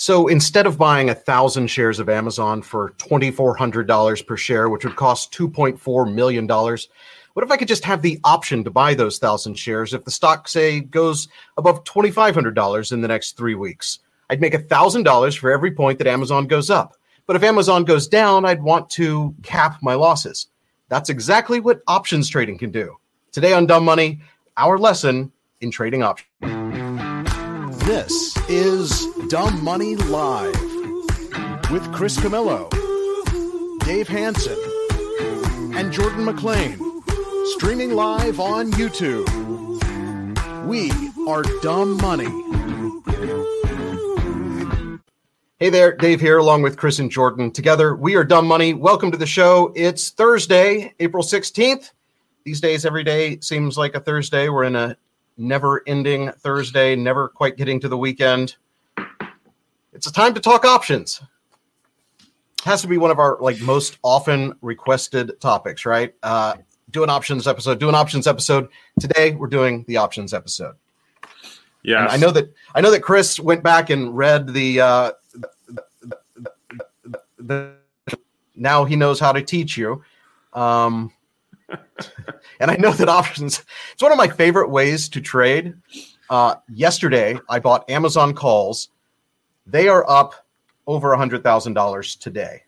So instead of buying a thousand shares of Amazon for $2,400 per share, which would cost $2.4 million, what if I could just have the option to buy those thousand shares if the stock, say, goes above $2,500 in the next three weeks? I'd make $1,000 for every point that Amazon goes up. But if Amazon goes down, I'd want to cap my losses. That's exactly what options trading can do. Today on Dumb Money, our lesson in trading options. This is Dumb Money Live with Chris Camillo, Dave Hanson, and Jordan McLean. Streaming live on YouTube. We are Dumb Money. Hey there, Dave here, along with Chris and Jordan. Together, we are Dumb Money. Welcome to the show. It's Thursday, April 16th. These days, every day seems like a Thursday. We're in a never ending Thursday, never quite getting to the weekend. It's a time to talk options. Has to be one of our like most often requested topics, right? Uh, do an options episode, do an options episode. Today, we're doing the options episode. Yeah, I know that I know that Chris went back and read the, uh, the, the, the, now he knows how to teach you. Um, and I know that options it's one of my favorite ways to trade. Uh, yesterday, I bought Amazon calls. They are up over a hundred thousand dollars today,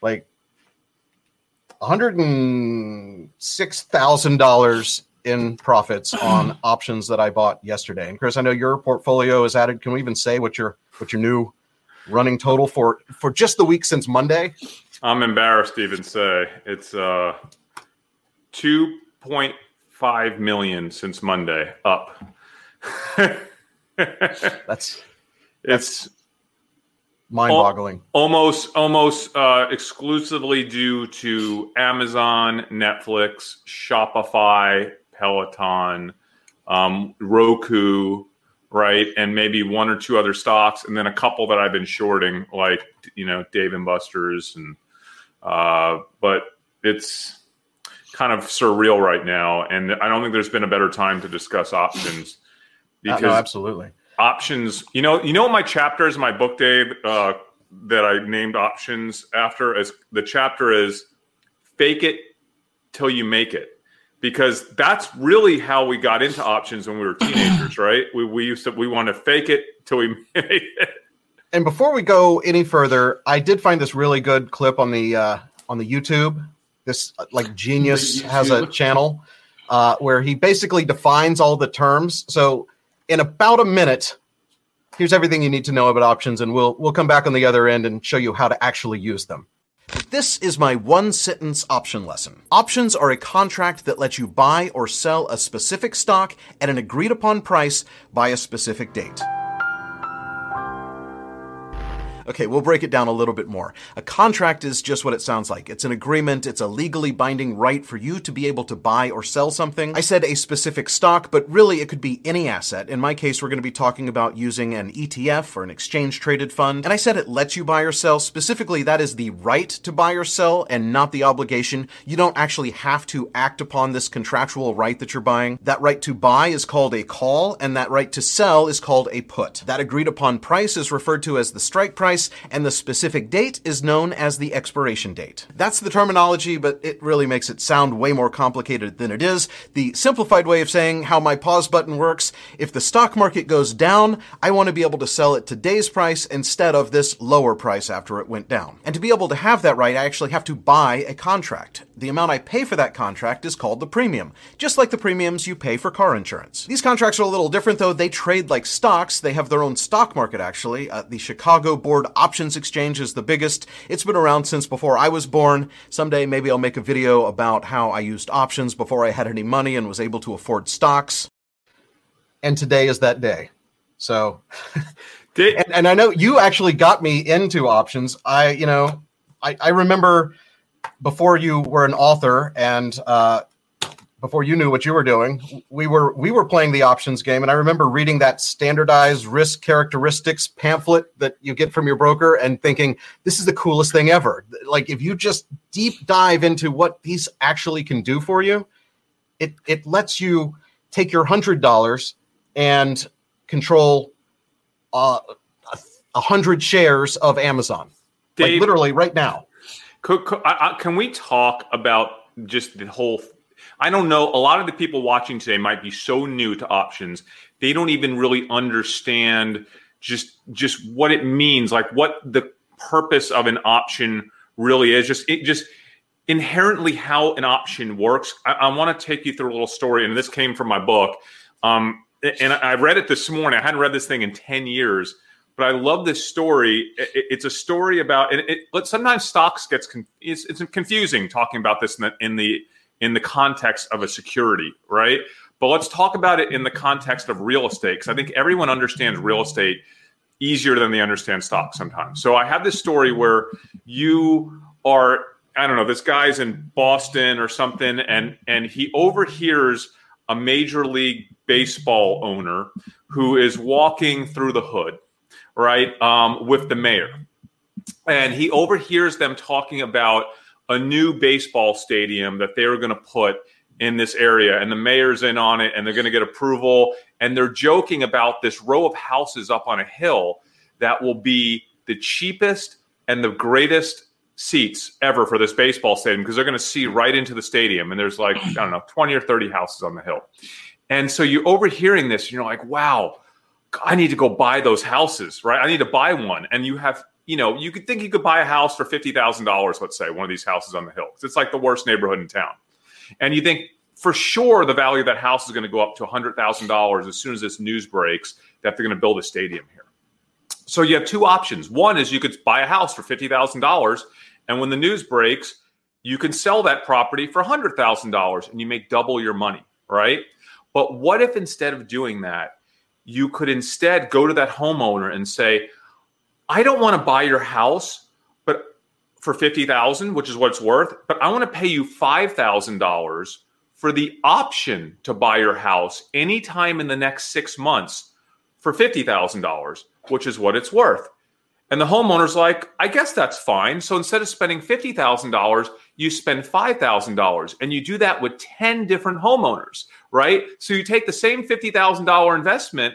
like one hundred and six thousand dollars in profits on options that I bought yesterday. And Chris, I know your portfolio is added. Can we even say what your what your new running total for for just the week since Monday? I'm embarrassed to even say it's uh 2.5 million since Monday up. That's it's mind-boggling. almost almost uh, exclusively due to Amazon, Netflix, Shopify, Peloton, um, Roku, right, and maybe one or two other stocks, and then a couple that I've been shorting, like you know Dave and Buster's, and uh, but it's kind of surreal right now, and I don't think there's been a better time to discuss options Uh, because no, absolutely. options you know you know my chapter is in my book dave uh, that i named options after as the chapter is fake it till you make it because that's really how we got into options when we were teenagers right we, we used to we want to fake it till we make it And before we go any further, I did find this really good clip on the uh, on the YouTube. This uh, like genius has a channel uh, where he basically defines all the terms. So in about a minute, here's everything you need to know about options, and we'll we'll come back on the other end and show you how to actually use them. This is my one sentence option lesson. Options are a contract that lets you buy or sell a specific stock at an agreed upon price by a specific date. Okay, we'll break it down a little bit more. A contract is just what it sounds like. It's an agreement, it's a legally binding right for you to be able to buy or sell something. I said a specific stock, but really it could be any asset. In my case, we're going to be talking about using an ETF or an exchange traded fund. And I said it lets you buy or sell. Specifically, that is the right to buy or sell and not the obligation. You don't actually have to act upon this contractual right that you're buying. That right to buy is called a call, and that right to sell is called a put. That agreed upon price is referred to as the strike price, and the specific date is known as the expiration date. That's the terminology, but it really makes it sound way more complicated than it is. The simplified way of saying how my pause button works if the stock market goes down, I want to be able to sell at today's price instead of this lower price after it went down. And to be able to have that right, I actually have to buy a contract. The amount I pay for that contract is called the premium, just like the premiums you pay for car insurance. These contracts are a little different though. They trade like stocks. They have their own stock market actually. Uh, the Chicago Board Options Exchange is the biggest. It's been around since before I was born. Someday maybe I'll make a video about how I used options before I had any money and was able to afford stocks. And today is that day. So and, and I know you actually got me into options. I, you know, I, I remember before you were an author and uh, before you knew what you were doing, we were we were playing the options game, and I remember reading that standardized risk characteristics pamphlet that you get from your broker, and thinking this is the coolest thing ever. Like if you just deep dive into what these actually can do for you, it it lets you take your hundred dollars and control uh, a hundred shares of Amazon, Dave, like literally right now. Could, could, I, I, can we talk about just the whole I don't know. A lot of the people watching today might be so new to options, they don't even really understand just just what it means, like what the purpose of an option really is. Just it just inherently how an option works. I, I want to take you through a little story, and this came from my book. Um, and I read it this morning. I hadn't read this thing in ten years, but I love this story. It's a story about, and it, sometimes stocks gets it's, it's, confusing talking about this in the, in the in the context of a security, right? But let's talk about it in the context of real estate because I think everyone understands real estate easier than they understand stocks sometimes. So I have this story where you are I don't know, this guy's in Boston or something and and he overhears a major league baseball owner who is walking through the hood, right, um, with the mayor. And he overhears them talking about a new baseball stadium that they were going to put in this area and the mayor's in on it and they're going to get approval and they're joking about this row of houses up on a hill that will be the cheapest and the greatest seats ever for this baseball stadium because they're going to see right into the stadium and there's like i don't know 20 or 30 houses on the hill. And so you're overhearing this and you're like wow i need to go buy those houses right? I need to buy one and you have you know, you could think you could buy a house for fifty thousand dollars. Let's say one of these houses on the hill. It's like the worst neighborhood in town, and you think for sure the value of that house is going to go up to hundred thousand dollars as soon as this news breaks that they're going to build a stadium here. So you have two options. One is you could buy a house for fifty thousand dollars, and when the news breaks, you can sell that property for hundred thousand dollars, and you make double your money, right? But what if instead of doing that, you could instead go to that homeowner and say, I don't want to buy your house, but for 50,000, which is what it's worth, but I want to pay you $5,000 for the option to buy your house anytime in the next 6 months for $50,000, which is what it's worth. And the homeowner's like, I guess that's fine. So instead of spending $50,000, you spend $5,000. And you do that with 10 different homeowners, right? So you take the same $50,000 investment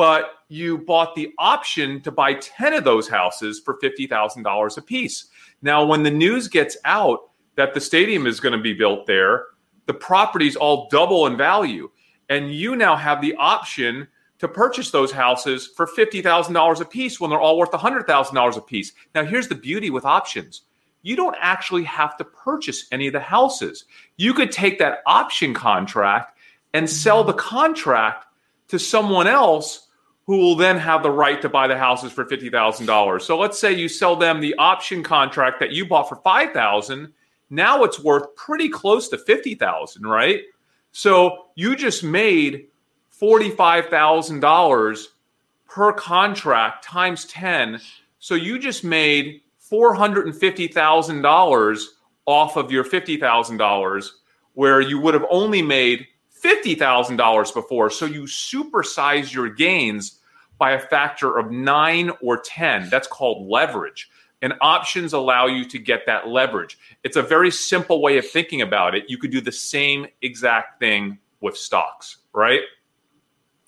but you bought the option to buy 10 of those houses for $50,000 a piece. Now, when the news gets out that the stadium is going to be built there, the properties all double in value. And you now have the option to purchase those houses for $50,000 a piece when they're all worth $100,000 a piece. Now, here's the beauty with options you don't actually have to purchase any of the houses. You could take that option contract and sell the contract to someone else who will then have the right to buy the houses for $50,000. So let's say you sell them the option contract that you bought for 5,000, now it's worth pretty close to 50,000, right? So you just made $45,000 per contract times 10. So you just made $450,000 off of your $50,000 where you would have only made $50,000 before. So you supersize your gains by a factor of nine or 10. That's called leverage. And options allow you to get that leverage. It's a very simple way of thinking about it. You could do the same exact thing with stocks, right?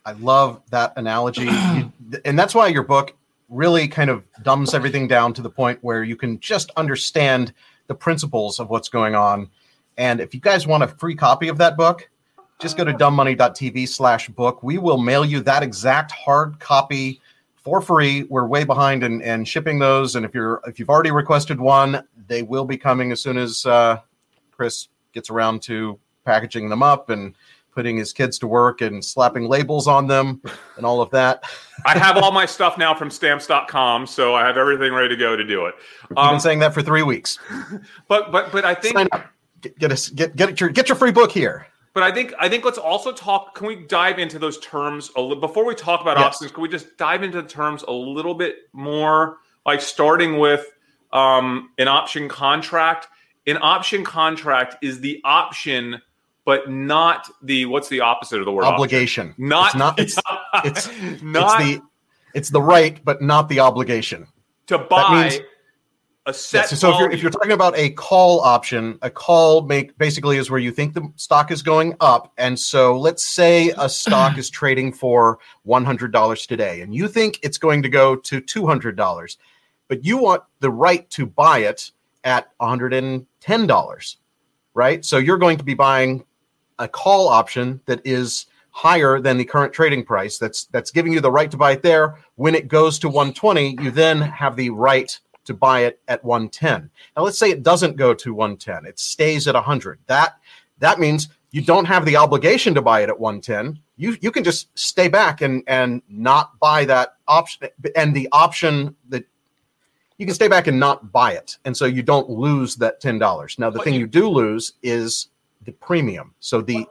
I love that analogy. and that's why your book really kind of dumbs everything down to the point where you can just understand the principles of what's going on. And if you guys want a free copy of that book, just go to dumbmoney.tv slash book. We will mail you that exact hard copy for free. We're way behind in, in shipping those. And if you're if you've already requested one, they will be coming as soon as uh, Chris gets around to packaging them up and putting his kids to work and slapping labels on them and all of that. I have all my stuff now from stamps.com, so I have everything ready to go to do it. Um, I've been saying that for three weeks. But but but I think get, get us get get your get your free book here. But I think I think let's also talk. Can we dive into those terms a little before we talk about Yes. options? Can we just dive into the terms a little bit more? Like starting with um, an option contract. An option contract is the option, but not the what's the opposite of the word option? Obligation. Not It's not. It's, it's not it's the it's the right, but not the obligation. to buy means- a set. Yes, so if you're, if you're talking about a call option, a call make basically is where you think the stock is going up, and so let's say a stock is trading for one hundred dollars today, and you think it's going to go to two hundred dollars, but you want the right to buy it at one hundred and ten dollars, right? So you're going to be buying a call option that is higher than the current trading price. That's that's giving you the right to buy it there. When it goes to 120, you then have the right to buy it at 110. Now let's say it doesn't go to 110. It stays at 100. That that means you don't have the obligation to buy it at 110. You you can just stay back and and not buy that option and the option that you can stay back and not buy it. And so you don't lose that $10. Now the But thing you- you do lose is the premium. So the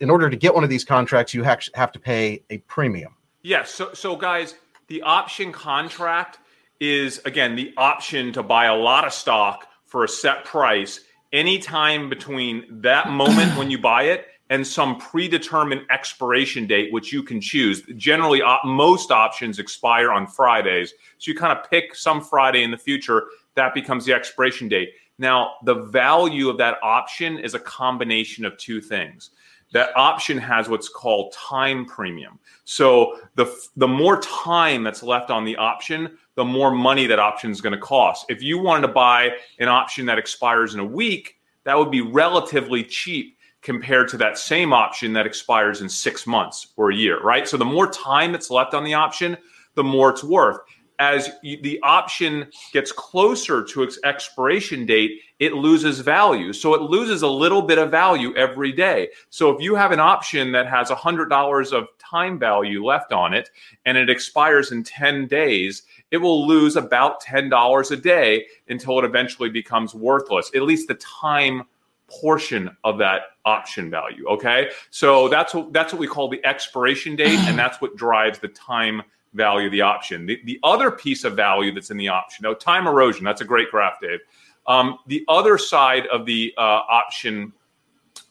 in order to get one of these contracts, you have, have to pay a premium. Yes. So, so guys, the option contract is again the option to buy a lot of stock for a set price anytime between that moment when you buy it and some predetermined expiration date, which you can choose. Generally, op- most options expire on Fridays. So you kind of pick some Friday in the future, that becomes the expiration date. Now, the value of that option is a combination of two things that option has what's called time premium. So the the more time that's left on the option, the more money that option is going to cost. If you wanted to buy an option that expires in a week, that would be relatively cheap compared to that same option that expires in 6 months or a year, right? So the more time that's left on the option, the more it's worth. As you, the option gets closer to its expiration date, it loses value. So it loses a little bit of value every day. So if you have an option that has $100 of time value left on it and it expires in 10 days, it will lose about $10 a day until it eventually becomes worthless, at least the time portion of that option value. Okay. So that's what that's what we call the expiration date, and that's what drives the time value the option. The, the other piece of value that's in the option, now time erosion, that's a great graph, Dave. Um, the other side of the uh, option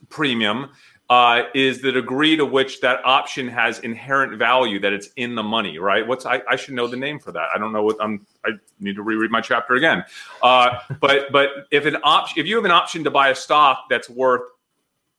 premium uh, is the degree to which that option has inherent value that it's in the money, right? What's I, I should know the name for that. I don't know what I'm. I need to reread my chapter again. Uh, but but if an option, if you have an option to buy a stock that's worth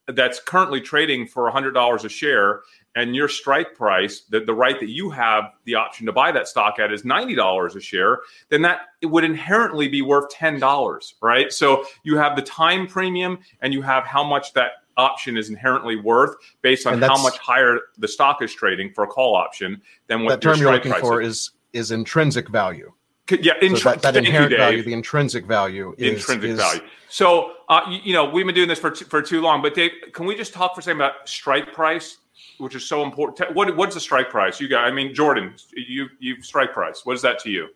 that's currently trading for $100 a share and your strike price the, the right that you have the option to buy that stock at is $90 a share then that it would inherently be worth $10 right so you have the time premium and you have how much that option is inherently worth based on how much higher the stock is trading for a call option than what your term you're strike looking price for is. is is intrinsic value. Could- yeah So that, that thank you, value, the intrinsic value, is intrinsic is- value. So, uh, you, you know, we've been doing this for t- for too long. But Dave, can we just talk for a second about strike price, which is so important? What what's the strike price? You got? I mean, Jordan, you you strike price. What is that to you?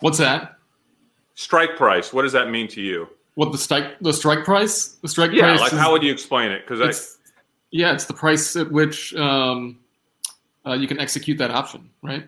What's that? Strike price. What does that mean to you? What the strike the strike price? The strike Yeah, price. like is- how would you explain it? Because it's, yeah, it's the price at which um, uh, you can execute that option, right?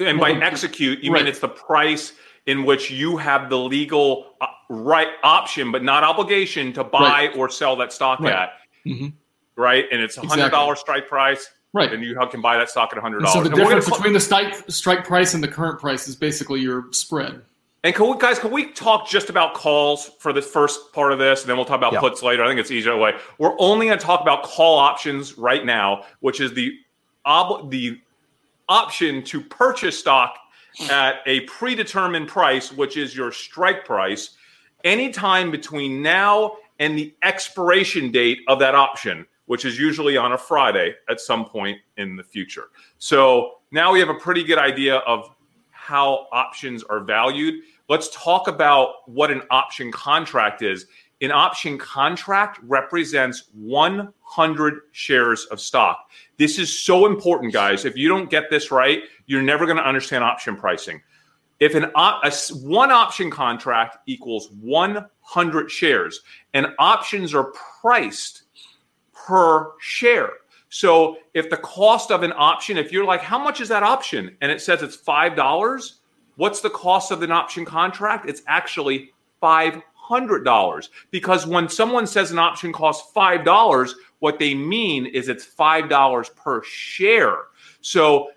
And by execute, you right. mean it's the price in which you have the legal uh, right option, but not obligation to buy Right. or sell that stock Right. at. Mhm. Right, and it's a hundred dollar strike price, Right. and you can buy that stock at a hundred And dollars. so the difference between the strike strike price and the current price is basically your spread. And can we, guys, can we talk just about calls for the first part of this, and then we'll talk about Yeah. puts later? I think it's easier way. We're only going to talk about call options right now, which is the ob- the option to purchase stock at a predetermined price, which is your strike price, anytime between now and the expiration date of that option, which is usually on a Friday at some point in the future. So now we have a pretty good idea of how options are valued. Let's talk about what an option contract is. An option contract represents 100 shares of stock. This is so important, guys. If you don't get this right, you're never going to understand option pricing. If an op- a one option contract equals 100 shares, and options are priced per share. So if the cost of an option, if you're like, how much is that option? And it says it's $5, what's the cost of an option contract? It's actually $500. Because when someone says an option costs $5, what they mean is it's $5 per share. So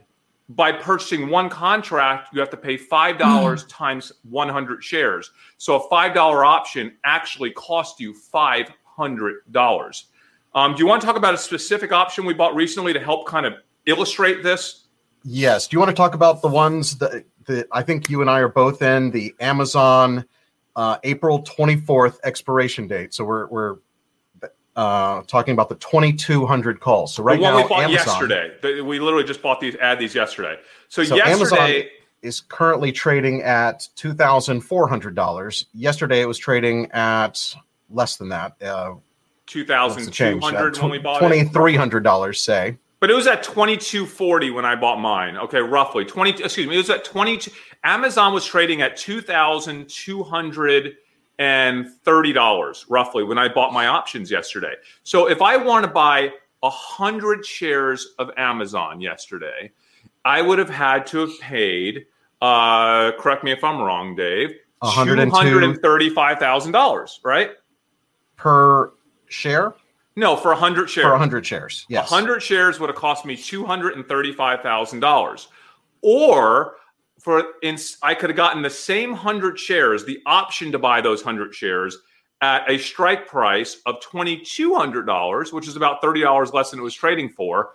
by purchasing one contract, you have to pay $5 mm. times 100 shares. So a $5 option actually costs you $500. Um, do you want to talk about a specific option we bought recently to help kind of illustrate this? Yes. Do you want to talk about the ones that, that I think you and I are both in the Amazon uh, April 24th expiration date? So we're, we're uh, talking about the 2200 calls. So right now, we bought Amazon, yesterday. We literally just bought these, add these yesterday. So, so yesterday Amazon is currently trading at two thousand four hundred dollars. Yesterday, it was trading at less than that. Uh, two thousand two hundred when we bought twenty three hundred dollars, say. But it was at twenty two forty when I bought mine. Okay, roughly twenty. Excuse me, it was at twenty. Amazon was trading at two thousand two hundred and $30 roughly when I bought my options yesterday. So if I want to buy 100 shares of Amazon yesterday, I would have had to have paid, uh, correct me if I'm wrong, Dave, $235,000, right? Per share? No, for 100 shares. For 100 shares, yes. 100 shares would have cost me $235,000. Or for in, I could have gotten the same 100 shares, the option to buy those 100 shares at a strike price of $2,200, which is about $30 less than it was trading for,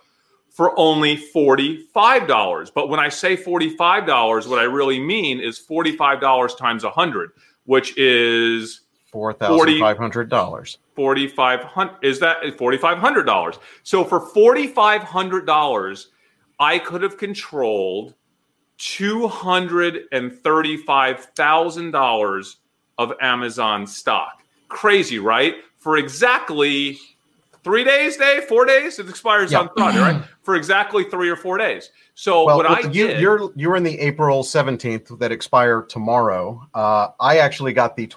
for only $45. But when I say $45, what I really mean is $45 times 100, which is $4,500. 4500 is that $4,500. So for $4,500, I could have controlled $235,000 of Amazon stock. Crazy, right? For exactly three days, day four days. It expires on Friday, right? For exactly three or four days. So well, what I you, did, you're you're in the April 17th that expire tomorrow. Uh, I actually got the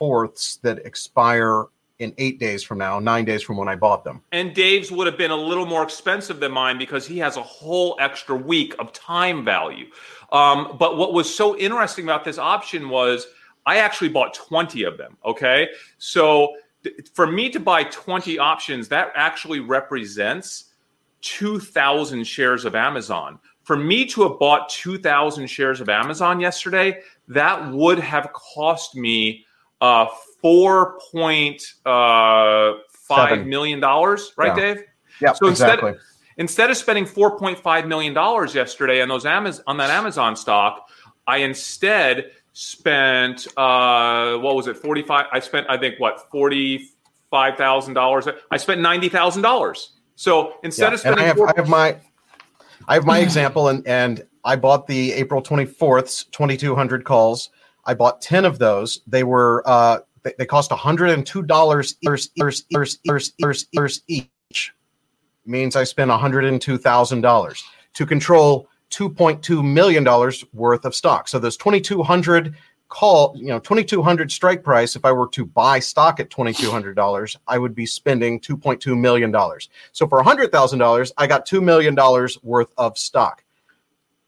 24th that expire in eight days from now, nine days from when I bought them. And Dave's would have been a little more expensive than mine because he has a whole extra week of time value. Um, but what was so interesting about this option was I actually bought 20 of them. Okay. So th- for me to buy 20 options, that actually represents 2,000 shares of Amazon. For me to have bought 2,000 shares of Amazon yesterday, that would have cost me uh, four point uh, five million dollars, right, yeah. Dave? Yeah, so exactly. Instead, instead of spending four point five million dollars yesterday on those Amazon on that Amazon stock, I instead spent uh, what was it forty five? I spent I think what forty five thousand dollars. I spent ninety thousand dollars. So instead yeah, of spending, I have, I have my I have my example, and and I bought the April twenty fourth twenty two hundred calls. I bought ten of those. They were uh, they, cost $102 each. Means I spent $102,000 to control $2.2 million worth of stock. So those 2200 call, you know, 2200 strike price, if I were to buy stock at $2,200, I would be spending $2.2 million. So for $100,000, I got $2 million worth of stock.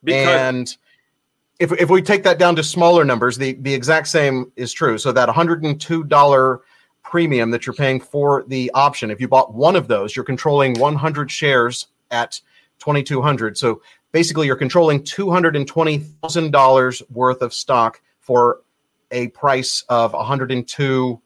Because- and if, if we take that down to smaller numbers, the, the exact same is true. So that $102 premium that you're paying for the option, if you bought one of those, you're controlling 100 shares at 2200 So basically, you're controlling $220,000 worth of stock for a price of 102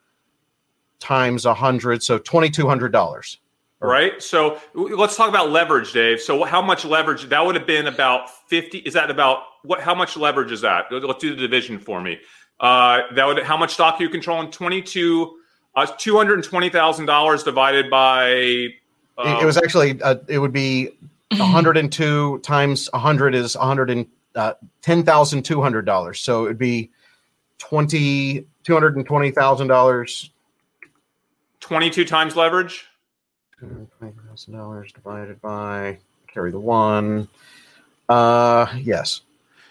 times 100, so $2,200 right? So let's talk about leverage, Dave. So how much leverage? That would have been about fifty. Is that about what? How much leverage is that? Let's do the division for me. Uh, that would how much stock are you controlling? Twenty two. Uh, two hundred and twenty thousand dollars divided by. It was actually uh, it would be one hundred and two times hundred is one hundred and uh, ten thousand two hundred dollars. So it'd be twenty two hundred and twenty thousand dollars. Twenty two times leverage twenty thousand dollars divided by carry the one. Uh, yes.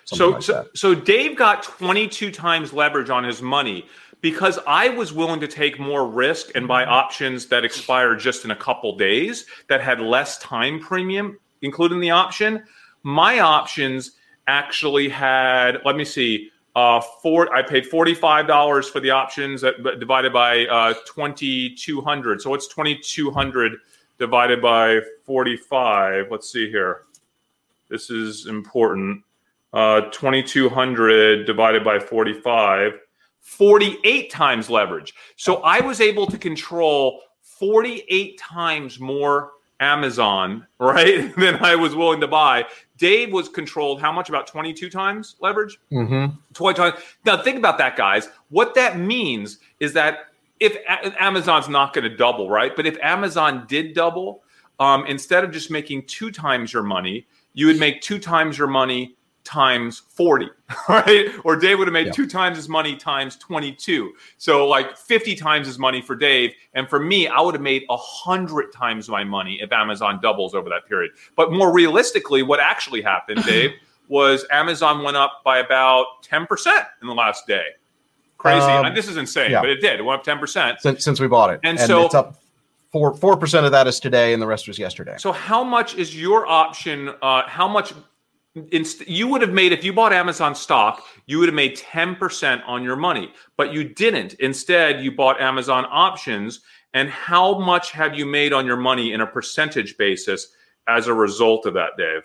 So, like so, so Dave got 22 times leverage on his money, because I was willing to take more risk and buy options that expire just in a couple days that had less time premium including the option. My options actually had, let me see, uh, four. I paid forty five dollars for the options that divided by uh, twenty two hundred. So what's twenty two hundred divided by forty five? Let's see here. This is important. Uh, twenty two hundred divided by forty five. 48 times leverage. So I was able to control 48 times more Amazon, right, than I was willing to buy. Dave was controlled how much? About 22 times leverage? Mm-hmm. 20 times. Now, think about that, guys. What that means is that if Amazon's not going to double, right? But if Amazon did double, um, instead of just making two times your money, you would make two times your money times 40, right? Or Dave would have made yeah. two times his money times 22. So like 50 times his money for Dave. And for me, I would have made a 100 times my money if Amazon doubles over that period. But more realistically, what actually happened, Dave, was Amazon went up by about 10% in the last day. Crazy. Um, this is insane, yeah. but it did. It went up 10%. Since, since we bought it. And, and so it's up four four percent of that is today, and the rest was yesterday. So how much is your option? Uh, how much Inst- you would have made if you bought Amazon stock, you would have made 10% on your money, but you didn't. Instead, you bought Amazon options. And how much have you made on your money in a percentage basis as a result of that, Dave?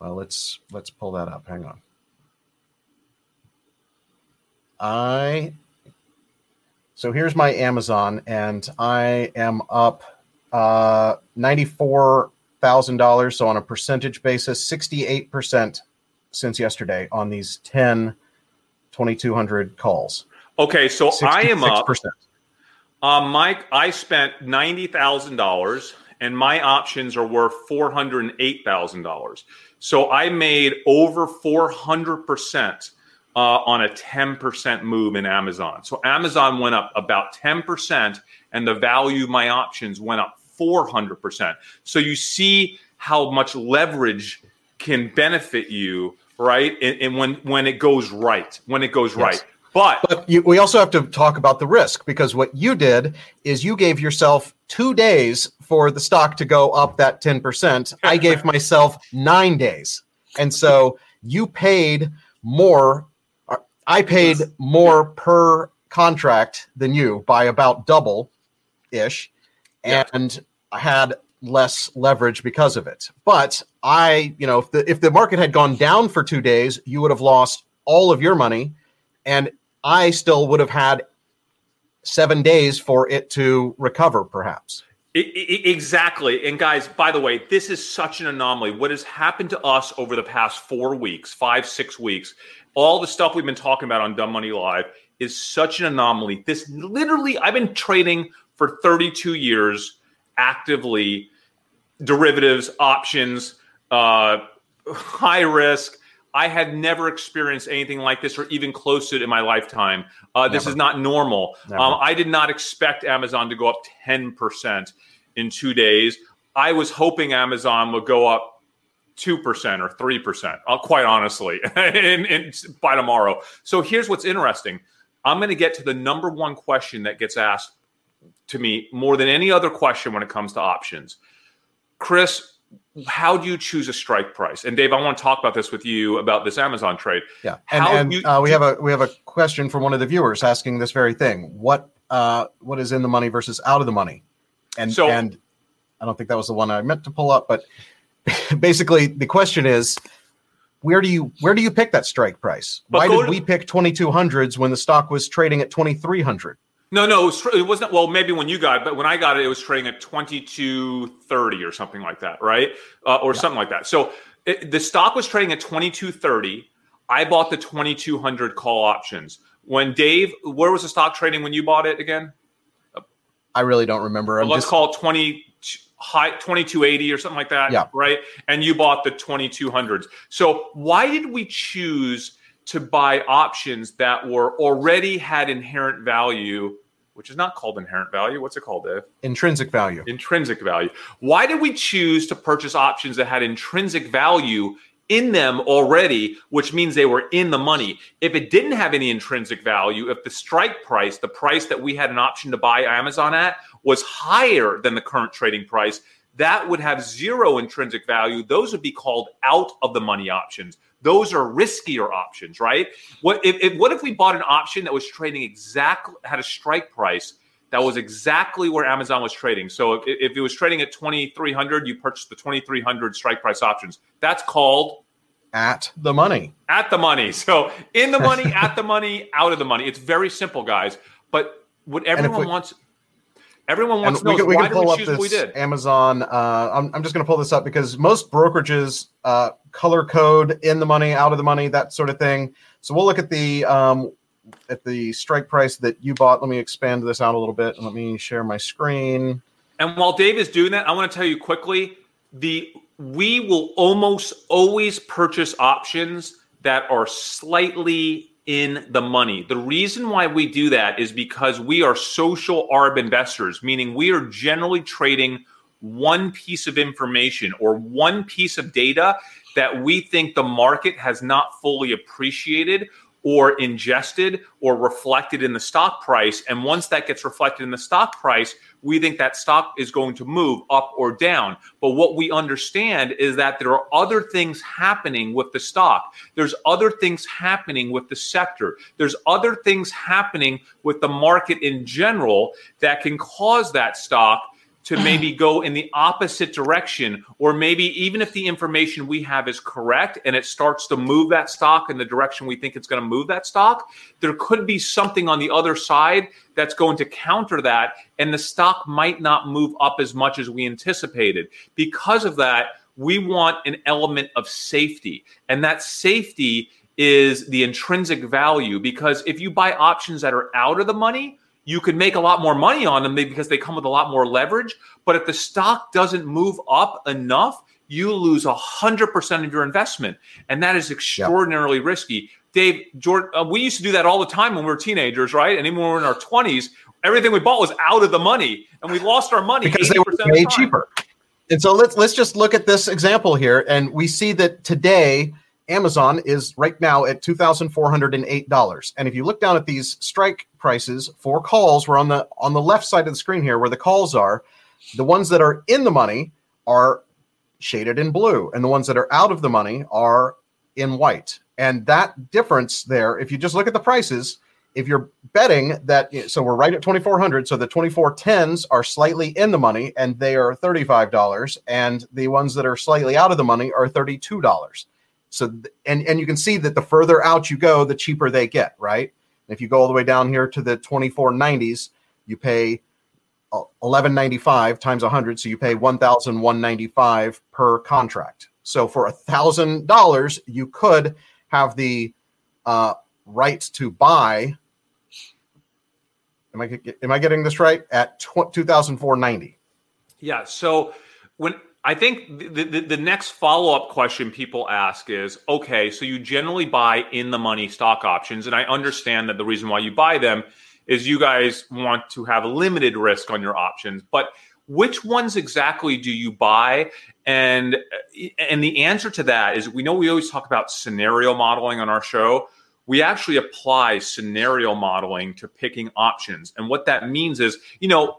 Well, let's let's pull that up. Hang on. I so here's my Amazon, and I am up uh, 94 thousand dollars. So on a percentage basis, sixty-eight percent since yesterday on these 10 2200 calls. Okay, so I am up. Um, Mike, I spent ninety thousand dollars, and my options are worth four hundred and eight thousand dollars. So I made over four hundred percent uh, on a ten percent move in Amazon. So Amazon went up about ten percent, and the value of my options went up 400%. So you see how much leverage can benefit you, right? And, and when when it goes right, when it goes yes. right. But, but you, we also have to talk about the risk because what you did is you gave yourself two days for the stock to go up that 10%. I gave myself nine days. And so you paid more. Uh, I paid more per contract than you by about double ish. And had less leverage because of it. But I, you know, if the if the market had gone down for 2 days, you would have lost all of your money and I still would have had 7 days for it to recover perhaps. It, it, exactly. And guys, by the way, this is such an anomaly. What has happened to us over the past 4 weeks, 5 6 weeks, all the stuff we've been talking about on Dumb Money Live is such an anomaly. This literally I've been trading for 32 years actively derivatives, options, uh, high risk. I had never experienced anything like this or even close to it in my lifetime. Uh, this is not normal. Um, I did not expect Amazon to go up 10% in two days. I was hoping Amazon would go up 2% or 3%, uh, quite honestly, in, in, by tomorrow. So here's what's interesting. I'm going to get to the number one question that gets asked to me more than any other question when it comes to options. Chris, how do you choose a strike price? And Dave, I want to talk about this with you about this Amazon trade. Yeah, and, and you, uh, we have a we have a question from one of the viewers asking this very thing: what uh, what is in the money versus out of the money? And so, and I don't think that was the one I meant to pull up, but basically the question is where do you where do you pick that strike price? Why did to, we pick 2200s when the stock was trading at 2300? No, no, it, was, it wasn't. Well, maybe when you got it, but when I got it, it was trading at twenty two thirty or something like that, right? Uh, or yeah. something like that. So it, the stock was trading at twenty two thirty. I bought the twenty two hundred call options. When Dave, where was the stock trading when you bought it again? I really don't remember. Well, let's just... call it twenty high 2280 or something like that yeah right and you bought the 2200s so why did we choose to buy options that were already had inherent value, which is not called inherent value. What's it called, Dave? Intrinsic value. Intrinsic value. Why did we choose to purchase options that had intrinsic value in them already, which means they were in the money. If it didn't have any intrinsic value, if the strike price, the price that we had an option to buy Amazon at, was higher than the current trading price, that would have zero intrinsic value. Those would be called out of the money options. Those are riskier options, right? What if, if what if we bought an option that was trading exactly had a strike price that was exactly where Amazon was trading. So if, if it was trading at 2300, you purchased the 2300 strike price options. That's called at the money. At the money. So in the money, at the money, out of the money. It's very simple, guys. But what everyone we, wants everyone wants to know we, is we why can pull did we up choose this what we did? Amazon. Uh, I'm, I'm just going to pull this up because most brokerages uh, color code in the money, out of the money, that sort of thing. So we'll look at the um, at the strike price that you bought. Let me expand this out a little bit and let me share my screen. And while Dave is doing that, I want to tell you quickly the we will almost always purchase options that are slightly in the money. The reason why we do that is because we are social arb investors, meaning we are generally trading one piece of information or one piece of data that we think the market has not fully appreciated or ingested or reflected in the stock price. And once that gets reflected in the stock price, we think that stock is going to move up or down. But what we understand is that there are other things happening with the stock. There's other things happening with the sector. There's other things happening with the market in general that can cause that stock to maybe go in the opposite direction, or maybe even if the information we have is correct and it starts to move that stock in the direction we think it's going to move that stock, there could be something on the other side that's going to counter that, and the stock might not move up as much as we anticipated. Because of that, we want an element of safety, and that safety is the intrinsic value because if you buy options that are out of the money, you could make a lot more money on them because they come with a lot more leverage. But if the stock doesn't move up enough, you lose 100% of your investment. And that is extraordinarily yep. risky. Dave, Jordan, uh, we used to do that all the time when we were teenagers, right? And even when we were in our 20s, everything we bought was out of the money and we lost our money because they were way cheaper. And so let's let's just look at this example here and we see that today Amazon is right now at $2,408. And if you look down at these strike prices for calls, we're on the on the left side of the screen here where the calls are. The ones that are in the money are shaded in blue, and the ones that are out of the money are in white. And that difference there, if you just look at the prices, if you're betting that, so we're right at 2400, so the 2410s are slightly in the money and they are $35, and the ones that are slightly out of the money are $32. So and and you can see that the further out you go, the cheaper they get, right? If you go all the way down here to the 2490s, you pay 1195 times 100 so you pay 1195 per contract. So for a thousand dollars you could have the uh, right to buy am i am i getting this right? At 2490 yeah so when I think the, the, the next follow up question people ask is okay, so you generally buy in the money stock options. And I understand that the reason why you buy them is you guys want to have limited risk on your options. But which ones exactly do you buy? And, and the answer to that is we know we always talk about scenario modeling on our show. We actually apply scenario modeling to picking options. And what that means is, you know,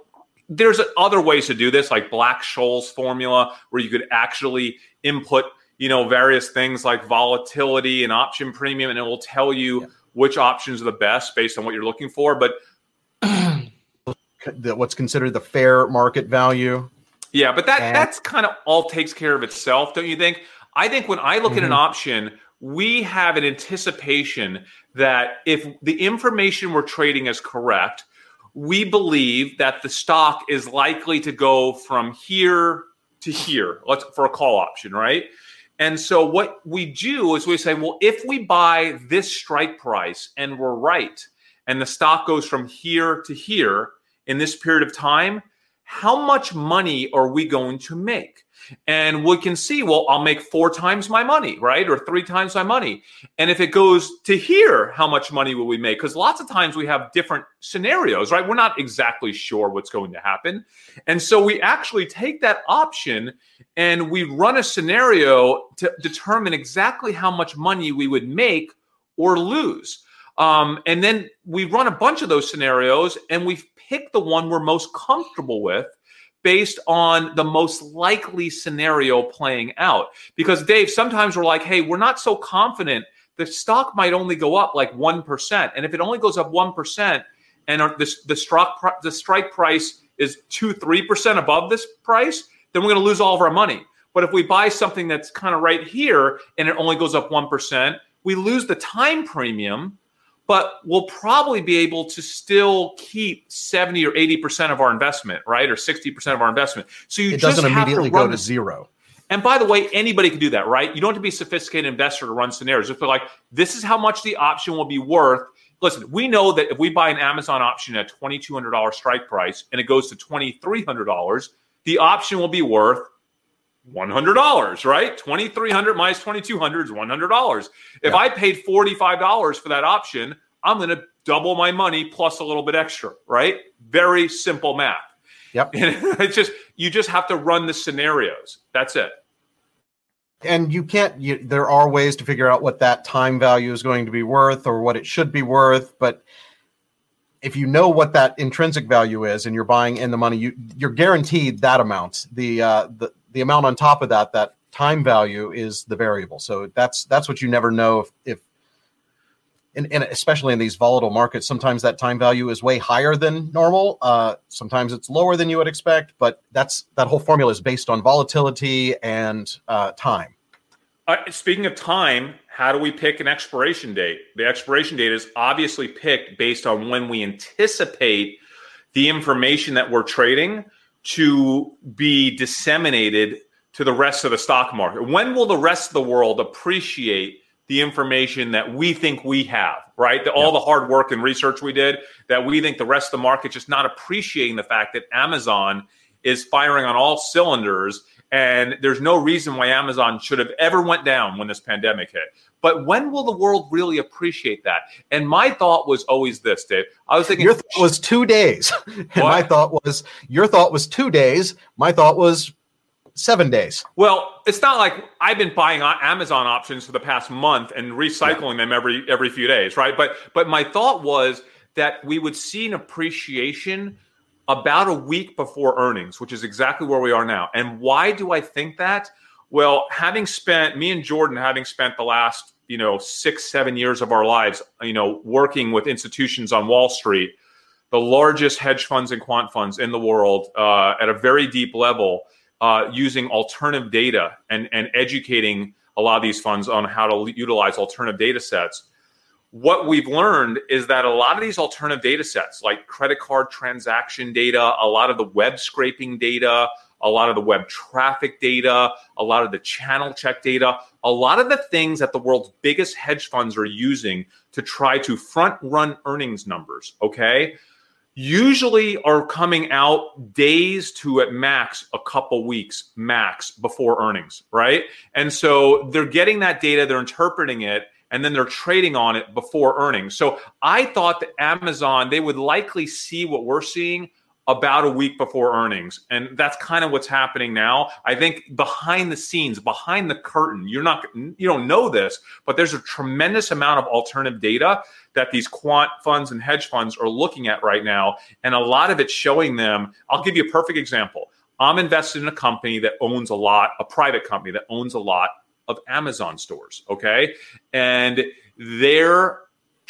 there's other ways to do this, like Black Scholes formula, where you could actually input, you know, various things like volatility and option premium, and it will tell you yeah. which options are the best based on what you're looking for. But what's considered the fair market value. Yeah, but that and- that's kind of all takes care of itself, don't you think? I think when I look mm-hmm. at an mm-hmm. option, we have an anticipation that if the information we're trading is correct, we believe that the stock is likely to go from here to here. Let's for a call option, right? And so what we do is we say, well, if we buy this strike price and we're right, and the stock goes from here to here in this period of time, how much money are we going to make? And we can see, well, I'll make four times my money, right? Or three times my money. And if it goes to here, how much money will we make? Because lots of times we have different scenarios, right? We're not exactly sure what's going to happen. And so we actually take that option and we run a scenario to determine exactly how much money we would make or lose. Um, and then we run a bunch of those scenarios and we've picked the one we're most comfortable with based on the most likely scenario playing out. Because, Dave, sometimes we're like, hey, we're not so confident. The stock might only go up like 1%. And if it only goes up 1% and the, the, the strike price is 2 3% above this price, then we're going to lose all of our money. But if we buy something that's kind of right here and it only goes up 1%, we lose the time premium but we'll probably be able to still keep 70 or 80% of our investment, right? Or 60% of our investment. So you it doesn't immediately to go to zero. And by the way, anybody can do that, right? You don't have to be a sophisticated investor to run scenarios. If Just be like, this is how much the option will be worth. Listen, we know that if we buy an Amazon option at $2,200 strike price and it goes to $2,300, the option will be worth $100, right? 2300 minus 2200 is $100. If yeah. I paid $45 for that option, I'm going to double my money plus a little bit extra, right? Very simple math. Yep. And it's just you just have to run the scenarios. That's it. And you can't you, there are ways to figure out what that time value is going to be worth or what it should be worth, but if you know what that intrinsic value is and you're buying in the money, you you're guaranteed that amount. The uh, the the amount on top of that, that time value is the variable. So that's that's what you never know if, if and, and especially in these volatile markets, sometimes that time value is way higher than normal. Uh, sometimes it's lower than you would expect, but that's that whole formula is based on volatility and uh, time. Uh, speaking of time, how do we pick an expiration date? The expiration date is obviously picked based on when we anticipate the information that we're trading to be disseminated to the rest of the stock market? When will the rest of the world appreciate the information that we think we have, right? The, all the hard work and research we did that we think the rest of the market just not appreciating the fact that Amazon is firing on all cylinders and there's no reason why Amazon should have ever went down when this pandemic hit. But when will the world really appreciate that? And my thought was always this, Dave. I was thinking your thought was two days, and my thought was your thought was two days. My thought was seven days. Well, it's not like I've been buying Amazon options for the past month and recycling yeah. them every every few days, right? But but my thought was that we would see an appreciation about a week before earnings, which is exactly where we are now. And why do I think that? Well, having spent me and Jordan having spent the last, you know, 6 7 years of our lives, you know, working with institutions on Wall Street, the largest hedge funds and quant funds in the world uh, at a very deep level, uh, using alternative data and and educating a lot of these funds on how to utilize alternative data sets. What we've learned is that a lot of these alternative data sets, like credit card transaction data, a lot of the web scraping data, a lot of the web traffic data, a lot of the channel check data, a lot of the things that the world's biggest hedge funds are using to try to front run earnings numbers, okay? Usually are coming out days to at max a couple weeks max before earnings, right? And so they're getting that data, they're interpreting it, and then they're trading on it before earnings. So I thought that Amazon, they would likely see what we're seeing about a week before earnings. And that's kind of what's happening now. I think behind the scenes, behind the curtain, you're not you don't know this, but there's a tremendous amount of alternative data that these quant funds and hedge funds are looking at right now. And a lot of it's showing them, I'll give you a perfect example. I'm invested in a company that owns a lot, a private company that owns a lot of Amazon stores. Okay. And their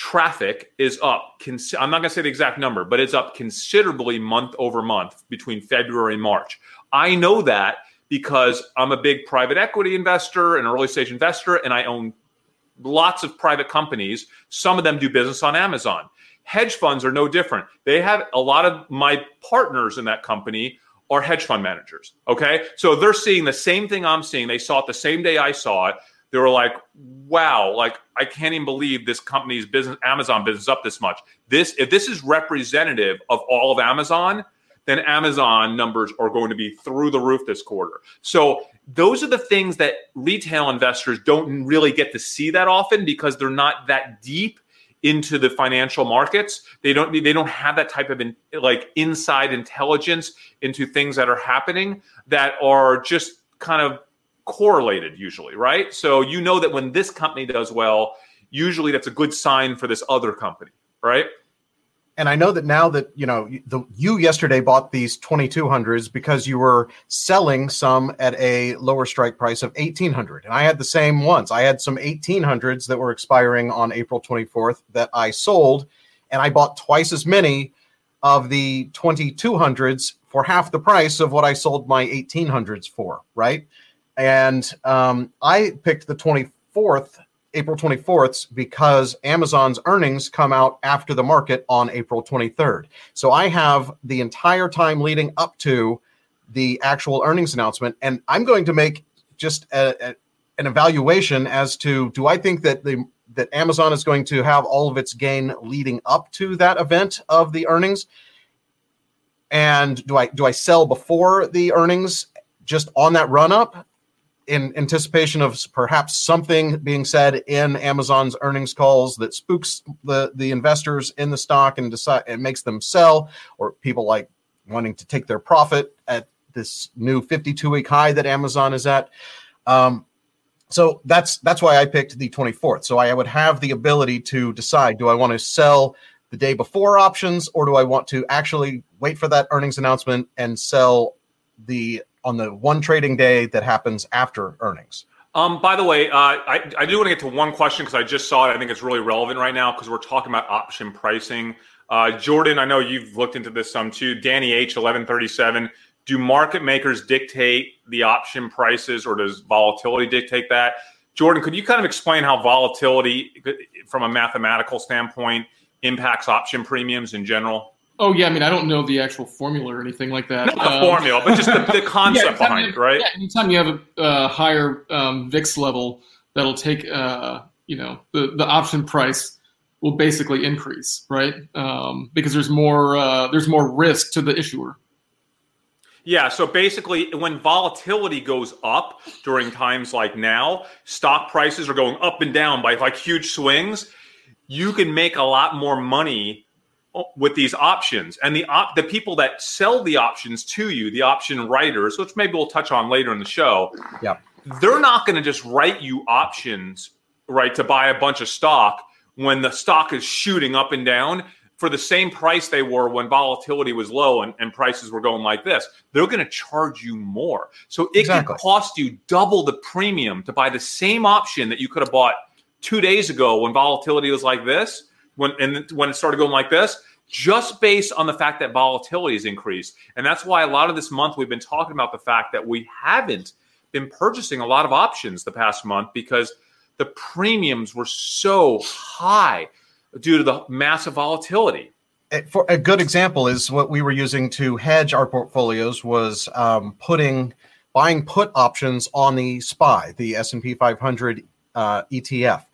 traffic is up. Cons- I'm not going to say the exact number, but it's up considerably month over month between February and March. I know that because I'm a big private equity investor, an early stage investor, and I own lots of private companies. Some of them do business on Amazon. Hedge funds are no different. They have a lot of my partners in that company are hedge fund managers. Okay. So they're seeing the same thing I'm seeing. They saw it the same day I saw it. They were like, wow, like I can't even believe this company's business, Amazon business up this much. This, if this is representative of all of Amazon, then Amazon numbers are going to be through the roof this quarter. So those are the things that retail investors don't really get to see that often because they're not that deep into the financial markets. They don't they don't have that type of in, like inside intelligence into things that are happening that are just kind of correlated usually, right? So you know that when this company does well, usually that's a good sign for this other company, right? and I know that now that you know the, you yesterday bought these 2200s because you were selling some at a lower strike price of 1800 and I had the same ones. I had some 1800s that were expiring on April 24th that I sold and I bought twice as many of the 2200s for half the price of what I sold my 1800s for, right? And um, I picked the 24th April 24th because Amazon's earnings come out after the market on April 23rd. So I have the entire time leading up to the actual earnings announcement, and I'm going to make just a, a, an evaluation as to do I think that the that Amazon is going to have all of its gain leading up to that event of the earnings, and do I do I sell before the earnings just on that run up in anticipation of perhaps something being said in Amazon's earnings calls that spooks the the investors in the stock and decide it makes them sell, or people like wanting to take their profit at this new 52 week high that Amazon is at. Um, so that's that's why I picked the 24th. So I would have the ability to decide: do I want to sell the day before options, or do I want to actually wait for that earnings announcement and sell the on the one trading day that happens after earnings. Um, by the way, uh, I, I do want to get to one question because I just saw it. I think it's really relevant right now because we're talking about option pricing. Uh, Jordan, I know you've looked into this some too. Danny H, eleven thirty seven. Do market makers dictate the option prices, or does volatility dictate that? Jordan, could you kind of explain how volatility, from a mathematical standpoint, impacts option premiums in general? Oh yeah, I mean I don't know the actual formula or anything like that. Not the um, formula, but just the, the concept yeah, behind it, right? Yeah, anytime you have a uh, higher um, VIX level, that'll take uh, you know the the option price will basically increase, right? Um, because there's more uh, there's more risk to the issuer. Yeah, so basically, when volatility goes up during times like now, stock prices are going up and down by like huge swings. You can make a lot more money with these options and the op- the people that sell the options to you, the option writers, which maybe we'll touch on later in the show. Yeah. They're not going to just write you options, right, to buy a bunch of stock when the stock is shooting up and down for the same price they were when volatility was low and, and prices were going like this. They're going to charge you more. So it exactly. could cost you double the premium to buy the same option that you could have bought two days ago when volatility was like this when and when it started going like this, just based on the fact that volatility has increased. And that's why a lot of this month we've been talking about the fact that we haven't been purchasing a lot of options the past month because the premiums were so high due to the massive volatility. For a good example is what we were using to hedge our portfolios was um, putting buying put options on the SPY, the S and P 500 uh, ETF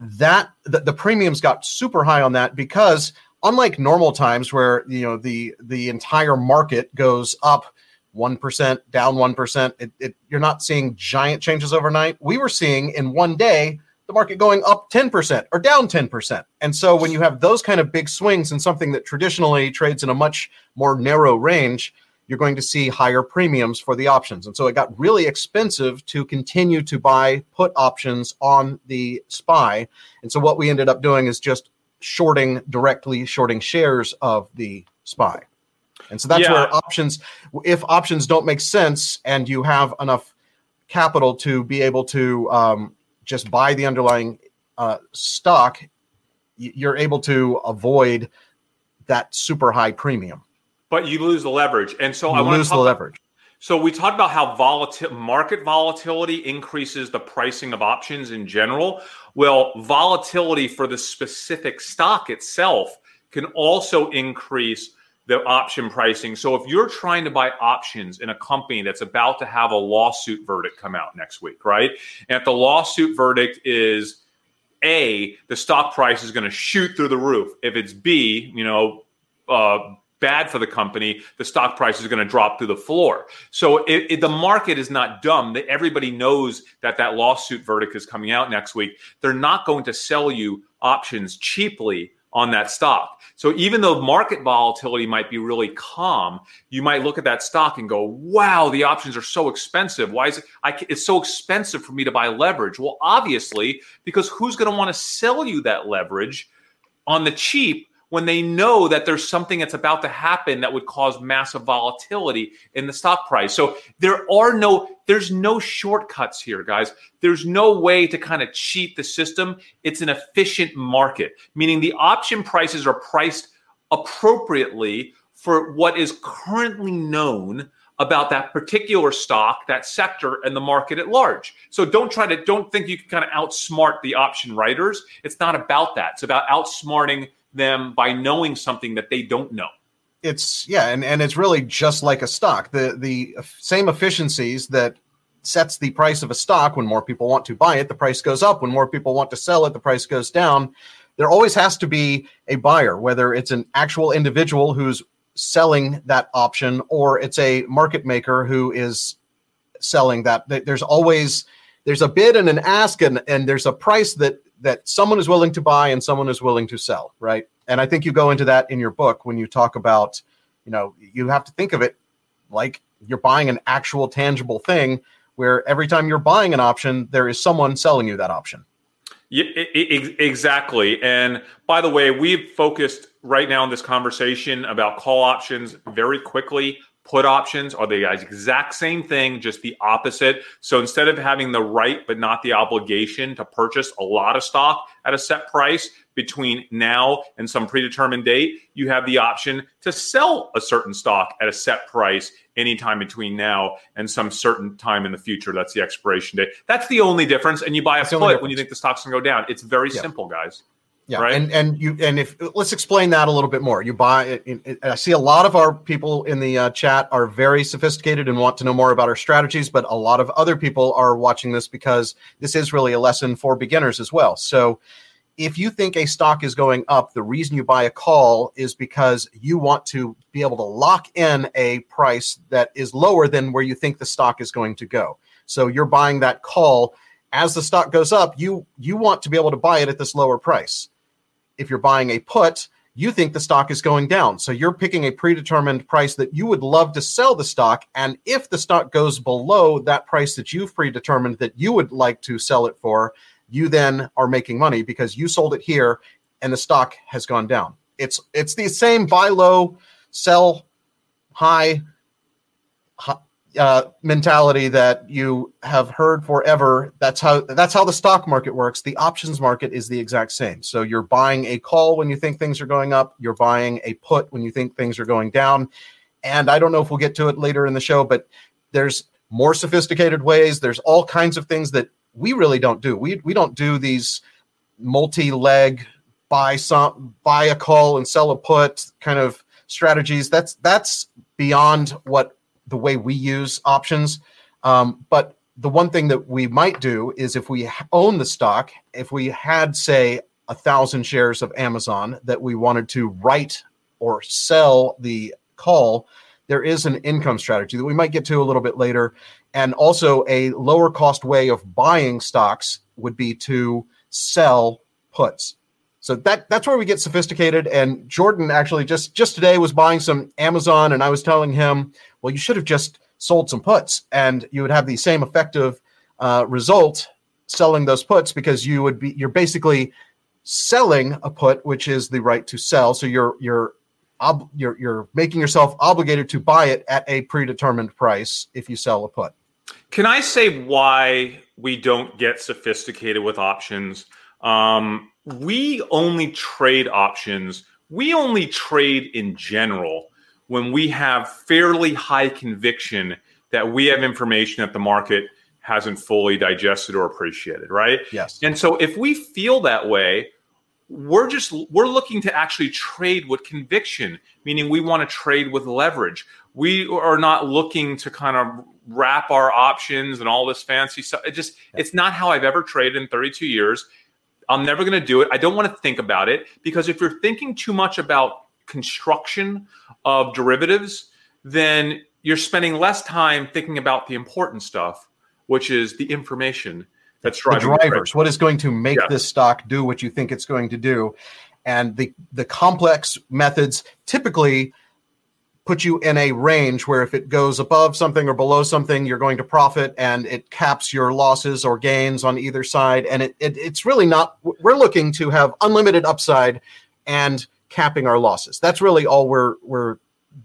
that the, the premiums got super high on that because unlike normal times where you know the the entire market goes up 1% down 1% it, it, you're not seeing giant changes overnight. We were seeing in one day the market going up 10% or down 10% and so when you have those kind of big swings in something that traditionally trades in a much more narrow range you're going to see higher premiums for the options. And so it got really expensive to continue to buy put options on the SPY. And so what we ended up doing is just shorting directly shorting shares of the SPY. And so that's yeah. where options, if options don't make sense and you have enough capital to be able to um, just buy the underlying uh, stock, you're able to avoid that super high premium but you lose the leverage. And so you I want to lose the leverage. So we talked about how volatil- market volatility increases the pricing of options in general. Well, volatility for the specific stock itself can also increase the option pricing. So if you're trying to buy options in a company that's about to have a lawsuit verdict come out next week, right? And if the lawsuit verdict is A, the stock price is going to shoot through the roof. If it's B, you know, uh, bad for the company, the stock price is going to drop through the floor. So it, it, the market is not dumb. That everybody knows that that lawsuit verdict is coming out next week. They're not going to sell you options cheaply on that stock. So even though market volatility might be really calm, you might look at that stock and go, "Wow, the options are so expensive. Why is it? I, it's so expensive for me to buy leverage." Well, obviously, because who's going to want to sell you that leverage on the cheap when they know that there's something that's about to happen that would cause massive volatility in the stock price. So there are no there's no shortcuts here, guys. There's no way to kind of cheat the system. It's an efficient market, meaning the option prices are priced appropriately for what is currently known about that particular stock, that sector, and the market at large. So don't try to don't think you can kind of outsmart the option writers. It's not about that. It's about outsmarting them by knowing something that they don't know. It's yeah, and, and it's really just like a stock. The the same efficiencies that sets the price of a stock when more people want to buy it, the price goes up. When more people want to sell it, the price goes down. There always has to be a buyer, whether it's an actual individual who's selling that option or it's a market maker who is selling that. There's always there's a bid and an ask and, and there's a price that that someone is willing to buy and someone is willing to sell, right? And I think you go into that in your book when you talk about, you know, you have to think of it like you're buying an actual tangible thing where every time you're buying an option, there is someone selling you that option. Yeah, exactly. And by the way, we've focused right now in this conversation about call options very quickly put options are the exact same thing, just the opposite. So instead of having the right but not the obligation to purchase a lot of stock at a set price between now and some predetermined date, you have the option to sell a certain stock at a set price anytime between now and some certain time in the future. That's the expiration date. That's the only difference. And you buy a That's put when you think the stock's going to go down. It's very yeah. simple, guys. Yeah, right? and and you and if let's explain that a little bit more. You buy. It, it, I see a lot of our people in the uh, chat are very sophisticated and want to know more about our strategies, but a lot of other people are watching this because this is really a lesson for beginners as well. So, if you think a stock is going up, the reason you buy a call is because you want to be able to lock in a price that is lower than where you think the stock is going to go. So you're buying that call as the stock goes up. You you want to be able to buy it at this lower price if you're buying a put, you think the stock is going down. So you're picking a predetermined price that you would love to sell the stock. And if the stock goes below that price that you've predetermined that you would like to sell it for, you then are making money because you sold it here and the stock has gone down. It's it's the same buy low, sell high, uh, mentality that you have heard forever. That's how that's how the stock market works. The options market is the exact same. So you're buying a call when you think things are going up. You're buying a put when you think things are going down. And I don't know if we'll get to it later in the show, but there's more sophisticated ways. There's all kinds of things that we really don't do. We we don't do these multi-leg buy some buy a call and sell a put kind of strategies. That's that's beyond what the way we use options. Um, but the one thing that we might do is if we own the stock, if we had, say, a thousand shares of Amazon that we wanted to write or sell the call, there is an income strategy that we might get to a little bit later. And also, a lower cost way of buying stocks would be to sell puts. So that that's where we get sophisticated. And Jordan actually just just today was buying some Amazon, and I was telling him, well, you should have just sold some puts, and you would have the same effective uh, result selling those puts because you would be you're basically selling a put, which is the right to sell. So you're you're ob- you're you're making yourself obligated to buy it at a predetermined price if you sell a put. Can I say why we don't get sophisticated with options? Um, we only trade options. We only trade in general when we have fairly high conviction that we have information that the market hasn't fully digested or appreciated, right? Yes. And so if we feel that way, we're just we're looking to actually trade with conviction, meaning we want to trade with leverage. We are not looking to kind of wrap our options and all this fancy stuff. It just it's not how I've ever traded in 32 years. I'm never going to do it. I don't want to think about it because if you're thinking too much about construction of derivatives, then you're spending less time thinking about the important stuff, which is the information that's the driving drivers. What is going to make Yeah. this stock do what you think it's going to do? And the the complex methods typically put you in a range where if it goes above something or below something, you're going to profit, and it caps your losses or gains on either side. And it, it it's really not. We're looking to have unlimited upside and capping our losses. That's really all we're we're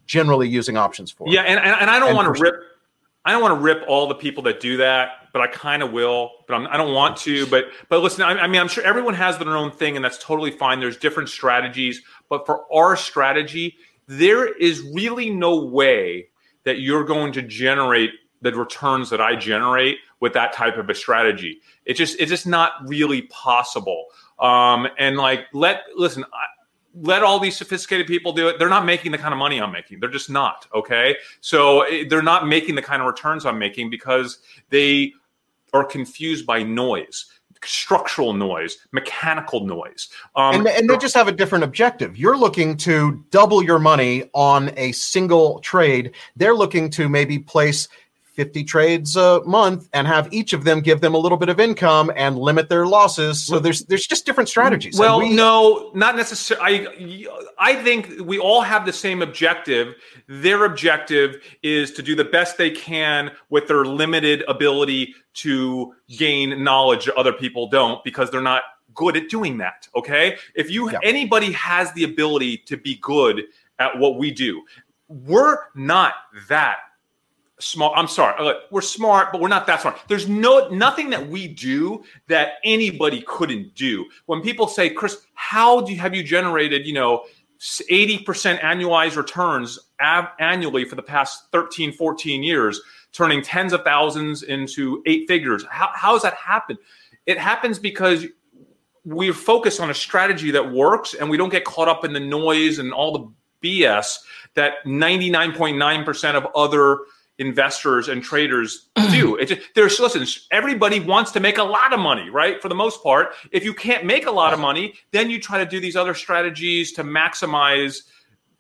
generally using options for. Yeah, and, and, and I don't want to rip. I don't want to rip all the people that do that, but I kind of will. But I'm, I don't want to. But but listen, I, I mean, I'm sure everyone has their own thing, and that's totally fine. There's different strategies, but for our strategy, there is really no way that you're going to generate the returns that I generate with that type of a strategy. It just it's just not really possible. Um, and like let listen, let all these sophisticated people do it. They're not making the kind of money I'm making. They're just not. Okay. So eh, they're not making the kind of returns I'm making because they are confused by noise, structural noise, mechanical noise. Um, and, and they just have a different objective. You're looking to double your money on a single trade. They're looking to maybe place 50 trades a month and have each of them give them a little bit of income and limit their losses. So there's there's just different strategies. Well, we- no, not necessarily. I, I think we all have the same objective. Their objective is to do the best they can with their limited ability to gain knowledge other people don't because they're not good at doing that. Okay. If you, Yeah. anybody has the ability to be good at what we do, we're not that smart. I'm sorry. We're smart, but we're not that smart. There's no nothing that we do that anybody couldn't do. When people say, "Chris, how do you have you generated, you know, 80% annualized returns av- annually for the past 13, 14 years, turning tens of thousands into eight figures?" How how does that happen? It happens because we focus on a strategy that works and we don't get caught up in the noise and all the BS that 99.9% of other investors and traders do. It just, there's listen, everybody wants to make a lot of money, right? For the most part, if you can't make a lot of money, then you try to do these other strategies to maximize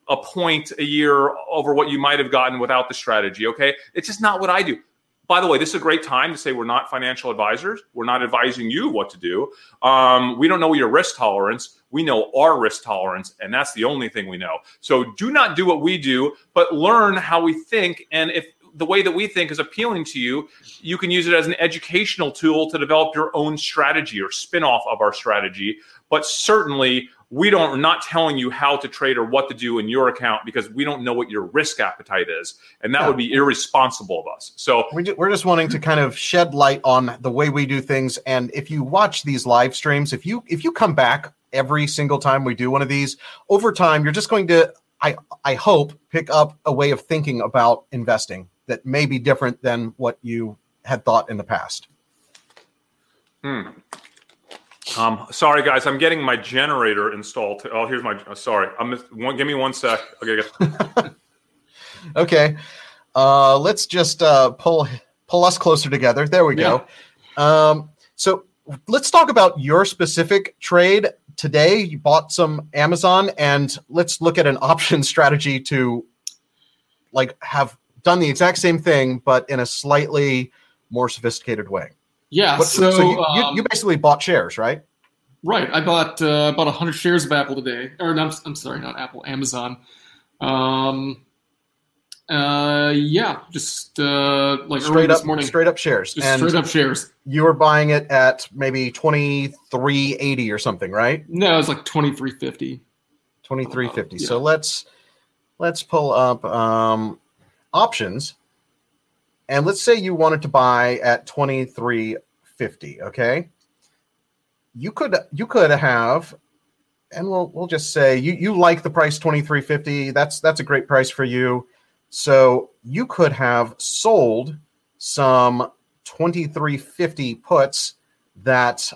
a point a year over what you might have gotten without the strategy, okay? It's just not what I do. By the way, this is a great time to say we're not financial advisors. We're not advising you what to do. Um, we don't know your risk tolerance. We know our risk tolerance, and that's the only thing we know. So do not do what we do, but learn how we think. And if the way that we think is appealing to you, you can use it as an educational tool to develop your own strategy or spin-off of our strategy. But certainly, we don't we're not telling you how to trade or what to do in your account because we don't know what your risk appetite is, and that Yeah. would be irresponsible of us. So we're just wanting to kind of shed light on the way we do things. And if you watch these live streams, if you if you come back every single time we do one of these, over time, you're just going to, I I hope, pick up a way of thinking about investing that may be different than what you had thought in the past. Um, sorry, guys, I'm getting my generator installed. Oh, here's my. uh, sorry, I'm. One, give me one sec. Okay. Okay, uh, let's just uh, pull pull us closer together. There we go. Um, so let's talk about your specific trade today. You bought some Amazon, and let's look at an option strategy to like have done the exact same thing, but in a slightly more sophisticated way. Yeah. What- so, you, you, um, you basically bought shares, right? right, I bought uh, about 100 shares of Apple today. Or no, I'm, I'm sorry, not Apple, Amazon. Um, uh, yeah, just uh, like Straight this up, morning. straight up shares, just and straight up shares. you were buying it at maybe twenty three eighty or something, right? No, it's like 2350. 2350 yeah. so let's let's pull up um options. And let's say you wanted to buy at 2350 okay? You could you could have and we'll we'll just say you you like the price 2350 that's that's a great price for you. So you could have sold some 2350 puts that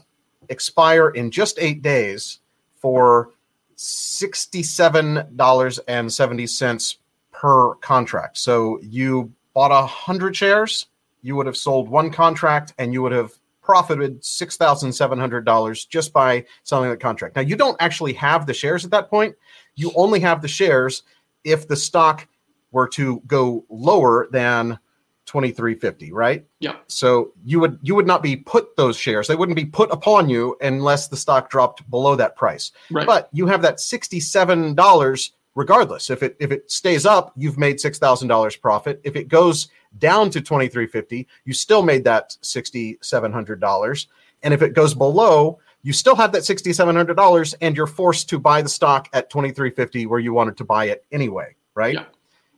expire in just 8 days for $67.70 per contract. So you bought a hundred shares, you would have sold one contract and you would have profited $6,700 just by selling the contract. Now, you don't actually have the shares at that point. You only have the shares if the stock were to go lower than 2350, right? Yeah. So you would you would not be put those shares. They wouldn't be put upon you unless the stock dropped below that price. Right. But you have that $67 regardless. If it if it stays up, you've made $6,000 profit. If it goes down to 2350, you still made that $6700. And if it goes below, you still have that $6700 and you're forced to buy the stock at 2350 where you wanted to buy it anyway, right? Yeah.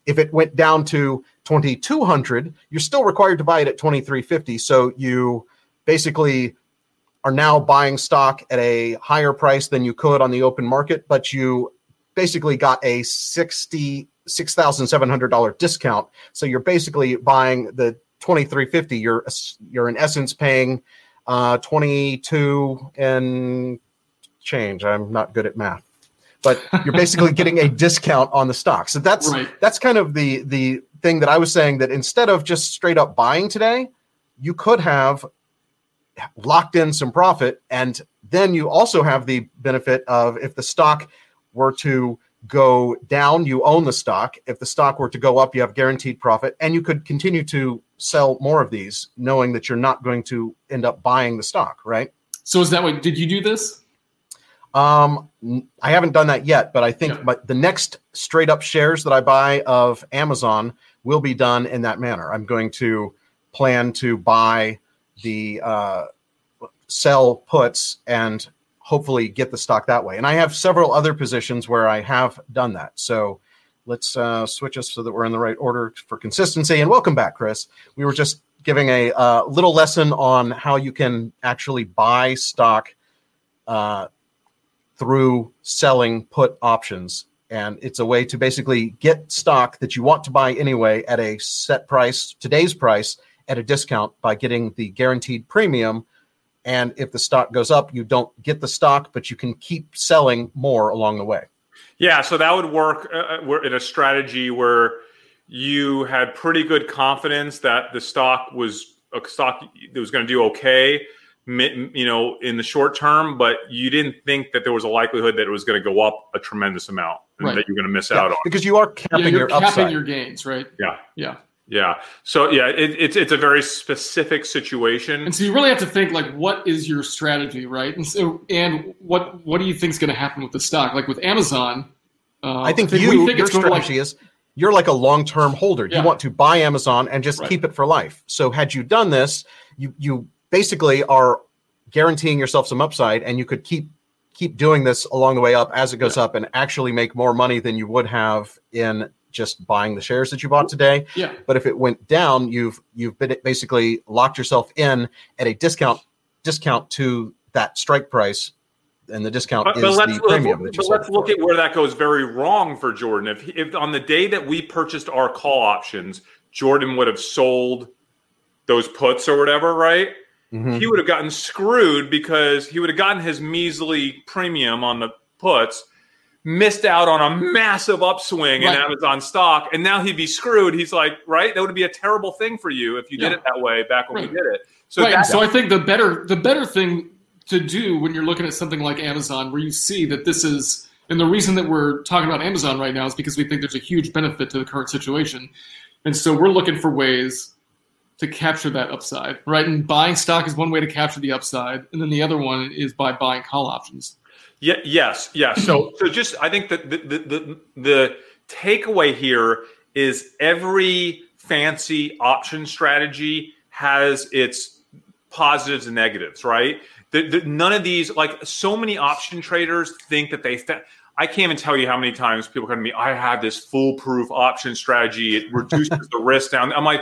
If it went down to 2200, you're still required to buy it at 2350, so you basically are now buying stock at a higher price than you could on the open market, but you basically got a sixty six thousand seven hundred dollar discount. So you're basically buying the twenty three fifty. You're you're in essence paying uh, twenty two and change. I'm not good at math, but you're basically getting a discount on the stock. So that's Right. that's kind of the the thing that I was saying that instead of just straight up buying today, you could have locked in some profit and then you also have the benefit of if the stock were to go down you own the stock if the stock were to go up you have guaranteed profit and you could continue to sell more of these knowing that you're not going to end up buying the stock right So is that what did you do this? um i haven't done that yet but i think Yeah. but the next straight up shares that i buy of amazon will be done in that manner i'm going to plan to buy the uh, sell puts and hopefully get the stock that way. And I have several other positions where I have done that. So let's uh, switch us so that we're in the right order for consistency. And welcome back, Chris. We were just giving a uh, little lesson on how you can actually buy stock uh, through selling put options. And it's a way to basically get stock that you want to buy anyway at a set price, today's price, at a discount by getting the guaranteed premium. And if the stock goes up, you don't get the stock, but you can keep selling more along the way. Yeah, so that would work uh, we're in a strategy where you had pretty good confidence that the stock was a stock that was going to do okay, you know, in the short term, but you didn't think that there was a likelihood that it was going to go up a tremendous amount and Right. that you're going to miss Yeah, out on. because you are capping yeah, you're your capping upside. your gains, right? Yeah, Yeah. Yeah. So yeah, it, it's it's a very specific situation. And so you really have to think like, what is your strategy, right? And so, and what what do you think is going to happen with the stock? Like with Amazon, uh, I think we you think your it's strategy like, is you're like a long-term holder. Yeah. You want to buy Amazon and just Right. keep it for life. So had you done this, you you basically are guaranteeing yourself some upside, and you could keep keep doing this along the way up as it goes up, and actually make more money than you would have in just buying the shares that you bought today. yeah, But if it went down, you've you've been basically locked yourself in at a discount discount to that strike price, and the discount But, is but let's, premium you but let's look at where that goes very wrong for Jordan. If, if on the day that we purchased our call options, Jordan would have sold those puts or whatever, right? Mhm. He would have gotten screwed because he would have gotten his measly premium on the puts, missed out on a massive upswing in Amazon stock, and now he'd be screwed. He's like, right? That would be a terrible thing for you if you did it that way back when Right. we did it. So right. So I think the better the better thing to do when you're looking at something like Amazon, where you see that this is, and the reason that we're talking about Amazon right now is because we think there's a huge benefit to the current situation, and so we're looking for ways to capture that upside, right? And buying stock is one way to capture the upside, and then the other one is by buying call options. Yeah, yes, yes. So, so just I think that the, the the the takeaway here is every fancy option strategy has its positives and negatives, right? The, the, none of these, like so many option traders, think that they. Fa- I can't even tell you how many times people come to me. I have this foolproof option strategy. It reduces the risk down. I'm like,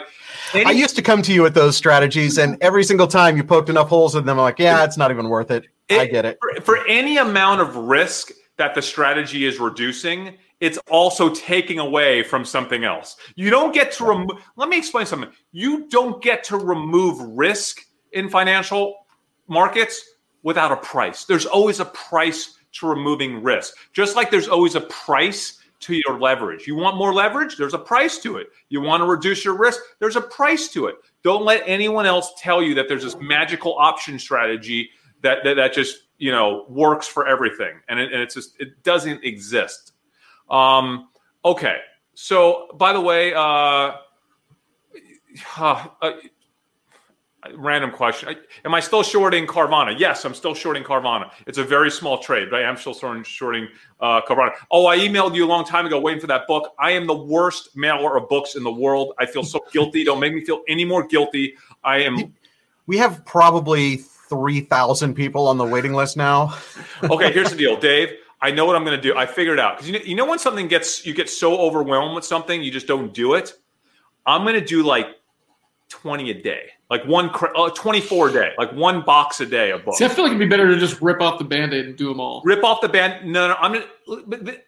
I used to come to you with those strategies, and every single time you poked enough holes in them, I'm like, yeah, it's not even worth it. I get it. For, for any amount of risk that the strategy is reducing, it's also taking away from something else. You don't get to remove. Let me explain something. You don't get to remove risk in financial markets without a price. There's always a price to removing risk, just like there's always a price to your leverage. You want more leverage? There's a price to it. You want to reduce your risk? There's a price to it. Don't let anyone else tell you that there's this magical option strategy that that, that just you know works for everything, and, it, and it's just it doesn't exist. Um, okay, so by the way, uh, uh, random question. Am I still shorting Carvana? Yes, I'm still shorting Carvana. It's a very small trade, but I am still shorting uh, Carvana. Oh, I emailed you a long time ago waiting for that book. I am the worst mailer of books in the world. I feel so guilty. Don't make me feel any more guilty. I am. We have probably 3,000 people on the waiting list now. okay, here's the deal, Dave. I know what I'm going to do. I figured out because you know, you know when something gets you get so overwhelmed with something, you just don't do it. I'm going to do like 20 a day like one uh, 24 a day like one box a day of books. See, i feel like it'd be better to just rip off the band-aid and do them all. Rip off the band no no i'm gonna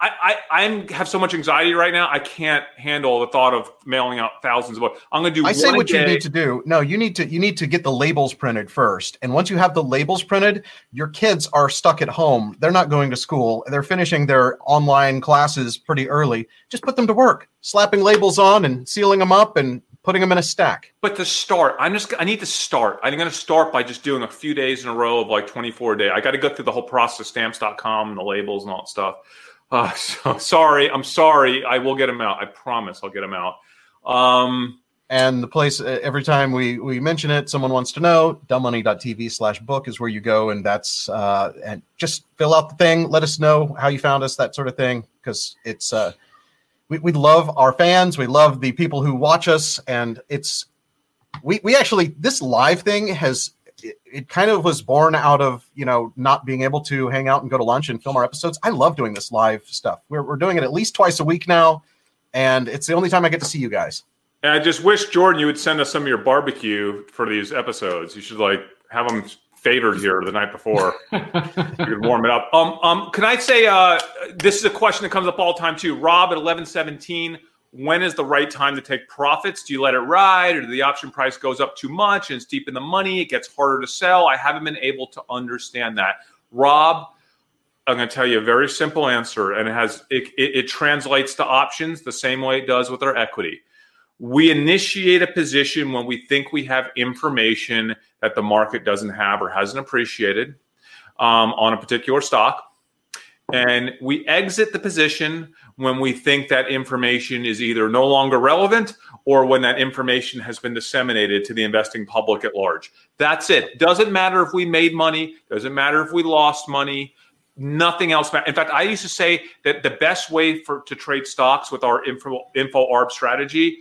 I, I i'm have so much anxiety right now i can't handle the thought of mailing out thousands of books. I'm gonna do i say what you need to do. No you need to you need to get the labels printed first and once you have the labels printed your kids are stuck at home. They're not going to school. They're finishing their online classes pretty early. Just put them to work slapping labels on and sealing them up and putting them in a stack. But to start, I'm just I need to start. I'm going to start by just doing a few days in a row of like 24 a day. I got to go through the whole process, stamps.com and the labels and all that stuff. Uh, so sorry, I'm sorry. I will get them out. I promise I'll get them out. Um, and the place every time we we mention it, someone wants to know. Dumbmoney.tv slash book is where you go, and that's uh, and just fill out the thing. Let us know how you found us, that sort of thing, because it's uh, we, we love our fans. We love the people who watch us. And it's, we, we actually, this live thing has, it, it kind of was born out of, you know, not being able to hang out and go to lunch and film our episodes. I love doing this live stuff. We're, we're doing it at least twice a week now. And it's the only time I get to see you guys. And I just wish Jordan, you would send us some of your barbecue for these episodes. You should like have them favored here the night before. you could warm it up. Um, um, can I say uh, this is a question that comes up all the time too? Rob at eleven seventeen. When is the right time to take profits? Do you let it ride, or do the option price goes up too much and it's deep in the money? It gets harder to sell. I haven't been able to understand that. Rob, I'm going to tell you a very simple answer, and it has it, it, it translates to options the same way it does with our equity. We initiate a position when we think we have information that the market doesn't have or hasn't appreciated um, on a particular stock. And we exit the position when we think that information is either no longer relevant or when that information has been disseminated to the investing public at large. That's it. Doesn't matter if we made money, doesn't matter if we lost money, nothing else. Matters. In fact, I used to say that the best way for to trade stocks with our info, info arb strategy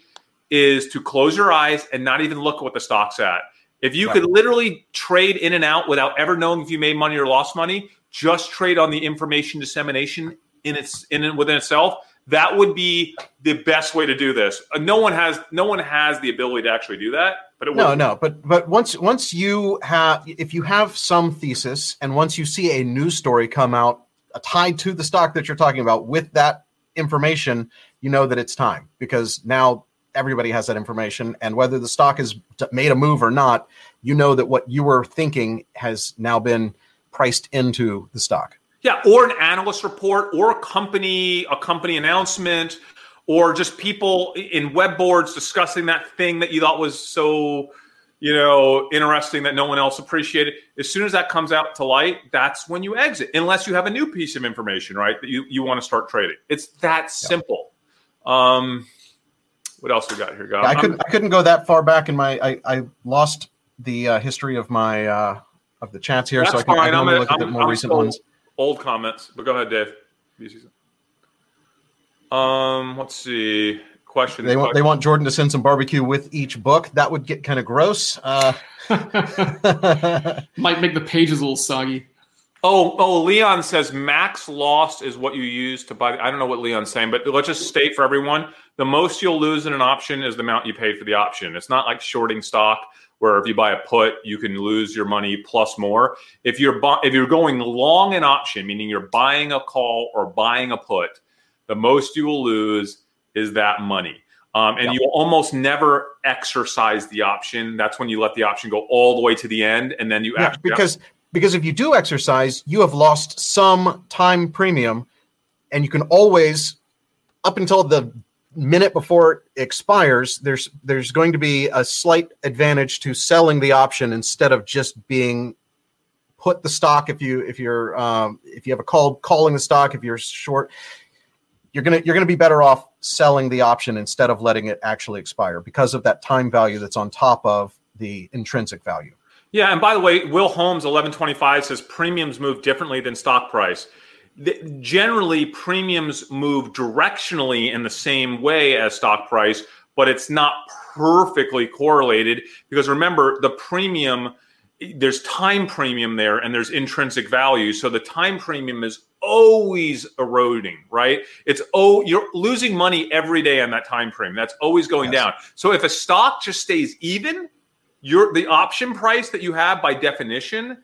is to close your eyes and not even look at what the stock's at if you right. could literally trade in and out without ever knowing if you made money or lost money, just trade on the information dissemination in its in within itself, that would be the best way to do this. Uh, no one has no one has the ability to actually do that. But no, no, but but once once you have if you have some thesis and once you see a news story come out uh, tied to the stock that you're talking about with that information, you know that it's time because now everybody has that information. And whether the stock has made a move or not, you know that what you were thinking has now been priced into the stock. Yeah, or an analyst report, or a company, a company announcement, or just people in web boards discussing that thing that you thought was so, you know, interesting that no one else appreciated. As soon as that comes out to light, that's when you exit, unless you have a new piece of information, right? That you, you want to start trading. It's that simple. Yeah. Um, what else we got here, guys? Yeah, I couldn't I couldn't go that far back in my I, I lost the uh, history of my uh, of the chats here, That's so I can, fine. I can only look at the more I'm recent ones. Old comments, but go ahead, Dave. Um, let's see. Question. They want they want Jordan to send some barbecue with each book. That would get kind of gross. Uh, Might make the pages a little soggy. Oh, oh, Leon says max lost is what you use to buy. I don't know what Leon's saying, but let's just state for everyone the most you'll lose in an option is the amount you paid for the option. It's not like shorting stock where if you buy a put, you can lose your money plus more. If you're bu- if you're going long an option, meaning you're buying a call or buying a put, the most you will lose is that money. Um, and yep. you almost never exercise the option. That's when you let the option go all the way to the end, and then you yeah, actually because because if you do exercise, you have lost some time premium, and you can always up until the minute before it expires, there's there's going to be a slight advantage to selling the option instead of just being put the stock if you if you're um, if you have a call calling the stock if you're short you're gonna you're gonna be better off selling the option instead of letting it actually expire because of that time value that's on top of the intrinsic value. Yeah, and by the way, Will Holmes eleven twenty five says premiums move differently than stock price. The, generally, premiums move directionally in the same way as stock price, but it's not perfectly correlated because remember the premium there's time premium there and there's intrinsic value. So the time premium is always eroding, right? It's oh, you're losing money every day on that time frame. That's always going yes. down. So if a stock just stays even, your the option price that you have by definition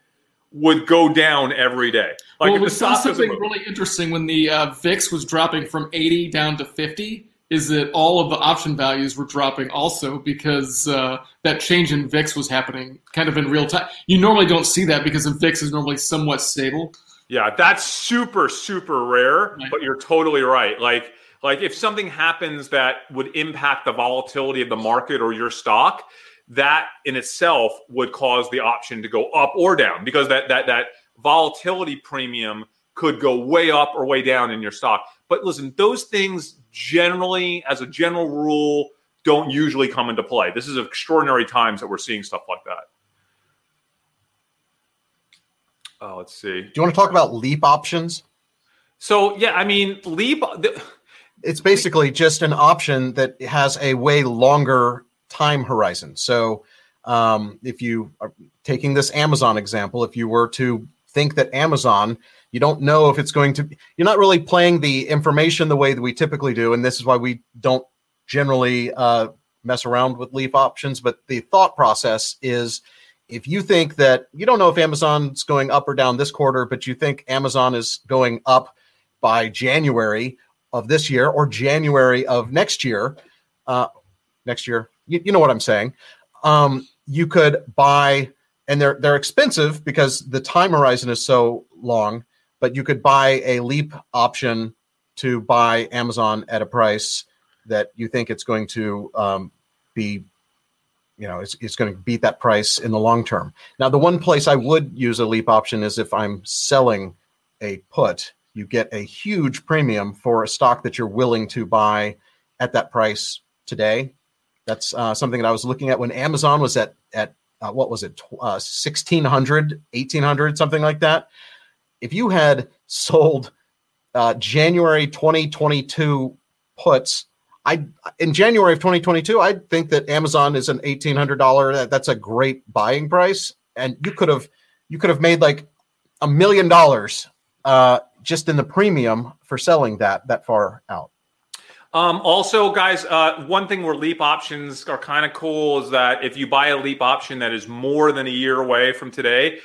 would go down every day. Like well, we saw something really interesting when the uh, VIX was dropping from 80 down to 50 is that all of the option values were dropping also because uh, that change in VIX was happening kind of in real time. You normally don't see that because the VIX is normally somewhat stable. Yeah, that's super super rare, right. but you're totally right. Like like if something happens that would impact the volatility of the market or your stock, that in itself would cause the option to go up or down because that that that volatility premium could go way up or way down in your stock. But listen, those things generally, as a general rule, don't usually come into play. This is extraordinary times that we're seeing stuff like that. Oh, let's see. Do you want to talk about leap options? So yeah, I mean leap. The, it's basically just an option that has a way longer time horizon. So um, if you are taking this Amazon example, if you were to think that Amazon you don't know if it's going to you're not really playing the information the way that we typically do and this is why we don't generally uh, mess around with leap options but the thought process is if you think that you don't know if amazon's going up or down this quarter but you think amazon is going up by january of this year or january of next year uh, next year you, you know what i'm saying um, you could buy and they're they're expensive because the time horizon is so long but you could buy a leap option to buy Amazon at a price that you think it's going to um, be, you know, it's, it's going to beat that price in the long term. Now, the one place I would use a leap option is if I'm selling a put, you get a huge premium for a stock that you're willing to buy at that price today. That's uh, something that I was looking at when Amazon was at at uh, what was it, uh, 1600, 1800, something like that if you had sold uh, January 2022 puts, I in January of 2022, I think that Amazon is an eighteen hundred dollar. That's a great buying price, and you could have you could have made like a million dollars uh, just in the premium for selling that that far out. Um, also, guys, uh, one thing where leap options are kind of cool is that if you buy a leap option that is more than a year away from today,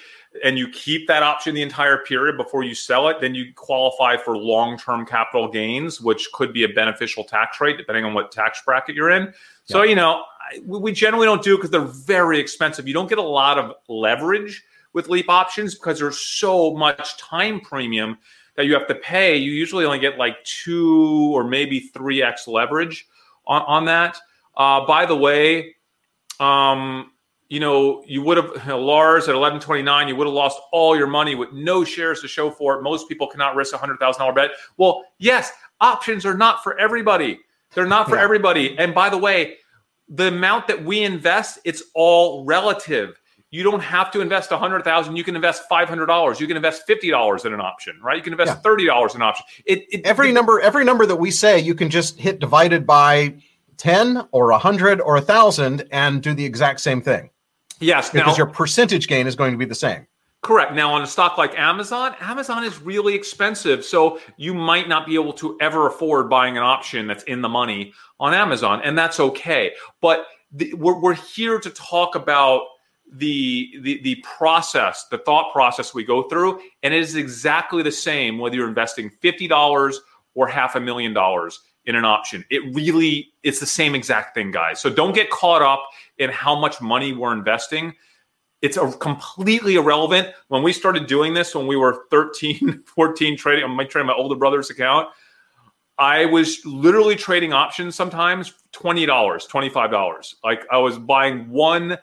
and you keep that option the entire period before you sell it, then you qualify for long term capital gains, which could be a beneficial tax rate depending on what tax bracket you're in. Yeah. So, you know, we generally don't do it because they're very expensive. You don't get a lot of leverage with leap options because there's so much time premium that you have to pay. You usually only get like two or maybe 3x leverage on, on that. Uh, by the way, um, you know, you would have you know, Lars at eleven twenty nine. You would have lost all your money with no shares to show for it. Most people cannot risk a hundred thousand dollar bet. Well, yes, options are not for everybody. They're not for yeah. everybody. And by the way, the amount that we invest, it's all relative. You don't have to invest a hundred thousand. You can invest five hundred dollars. You can invest fifty dollars in an option, right? You can invest yeah. thirty dollars in an option. It, it every it, number, every number that we say, you can just hit divided by ten or a hundred or a thousand and do the exact same thing. Yes, because now, your percentage gain is going to be the same. Correct. Now, on a stock like Amazon, Amazon is really expensive. So you might not be able to ever afford buying an option that's in the money on Amazon, and that's okay. But the, we're, we're here to talk about the, the the process, the thought process we go through, and it is exactly the same whether you're investing fifty dollars or half a million dollars in an option. It really it's the same exact thing, guys. So don't get caught up in how much money we're investing. It's a completely irrelevant. When we started doing this, when we were 13, 14 trading, I'm trading my older brother's account. I was literally trading options sometimes $20, $25. Like I was buying one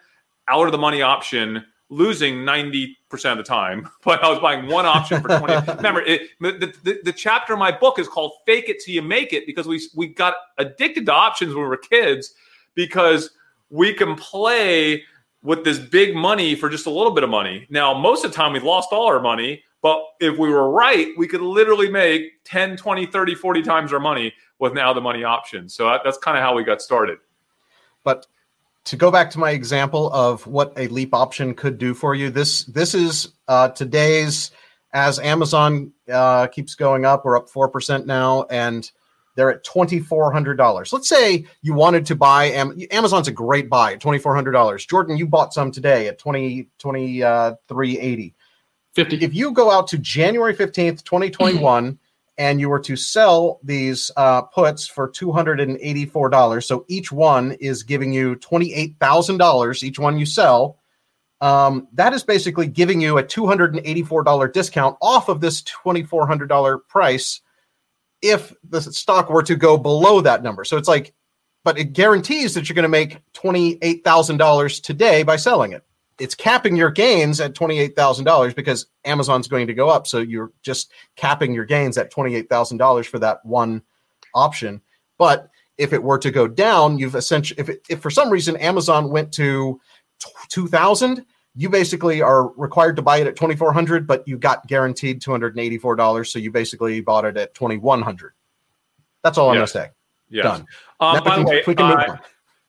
out of the money option, losing 90% of the time, but I was buying one option for 20. Remember, it, the, the, the chapter in my book is called Fake It Till You Make It because we, we got addicted to options when we were kids because we can play with this big money for just a little bit of money. Now, most of the time we lost all our money, but if we were right, we could literally make 10, 20, 30, 40 times our money with now the money options. So uh, that's kind of how we got started. But to go back to my example of what a leap option could do for you, this this is uh, today's as Amazon uh, keeps going up. We're up four percent now, and they're at twenty four hundred dollars. Let's say you wanted to buy Am- Amazon's a great buy at twenty four hundred dollars. Jordan, you bought some today at twenty twenty uh, three eighty. 50. If you go out to January fifteenth, twenty twenty one and you were to sell these uh, puts for $284 so each one is giving you $28000 each one you sell. Um, that is basically giving you a $284 discount off of this $2400 price if the stock were to go below that number. So it's like but it guarantees that you're going to make $28000 today by selling it it's capping your gains at $28,000 because Amazon's going to go up. So you're just capping your gains at $28,000 for that one option. But if it were to go down, you've essentially, if, it, if for some reason Amazon went to 2000, you basically are required to buy it at 2400 but you got guaranteed $284. So you basically bought it at 2100 That's all I'm going to say. Yes. Done. Um, by the way, we can move uh, on.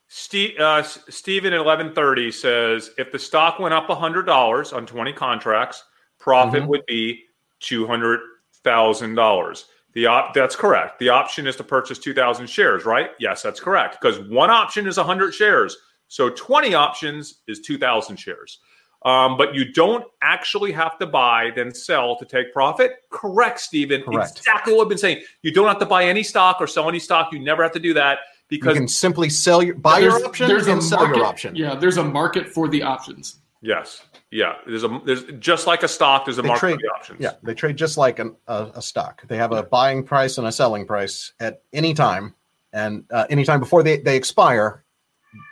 Steve, uh, Steven at 1130 says if the stock went up $100 on 20 contracts, profit Mhm. would be $200,000. The op- that's correct. The option is to purchase 2,000 shares, right? Yes, that's correct. Because one option is 100 shares. So 20 options is 2,000 shares. Um, but you don't actually have to buy, then sell to take profit. Correct, Stephen. Correct. Exactly what I've been saying. You don't have to buy any stock or sell any stock. You never have to do that You can simply sell your buy your option and sell market, your option. Yeah, there's a market for the options. Yes. Yeah. There's a there's just like a stock. There's a They market trade- for the options. Yeah, they trade just like an, a, a stock. They have a buying price and a selling price at any time, and uh, anytime before they, they expire,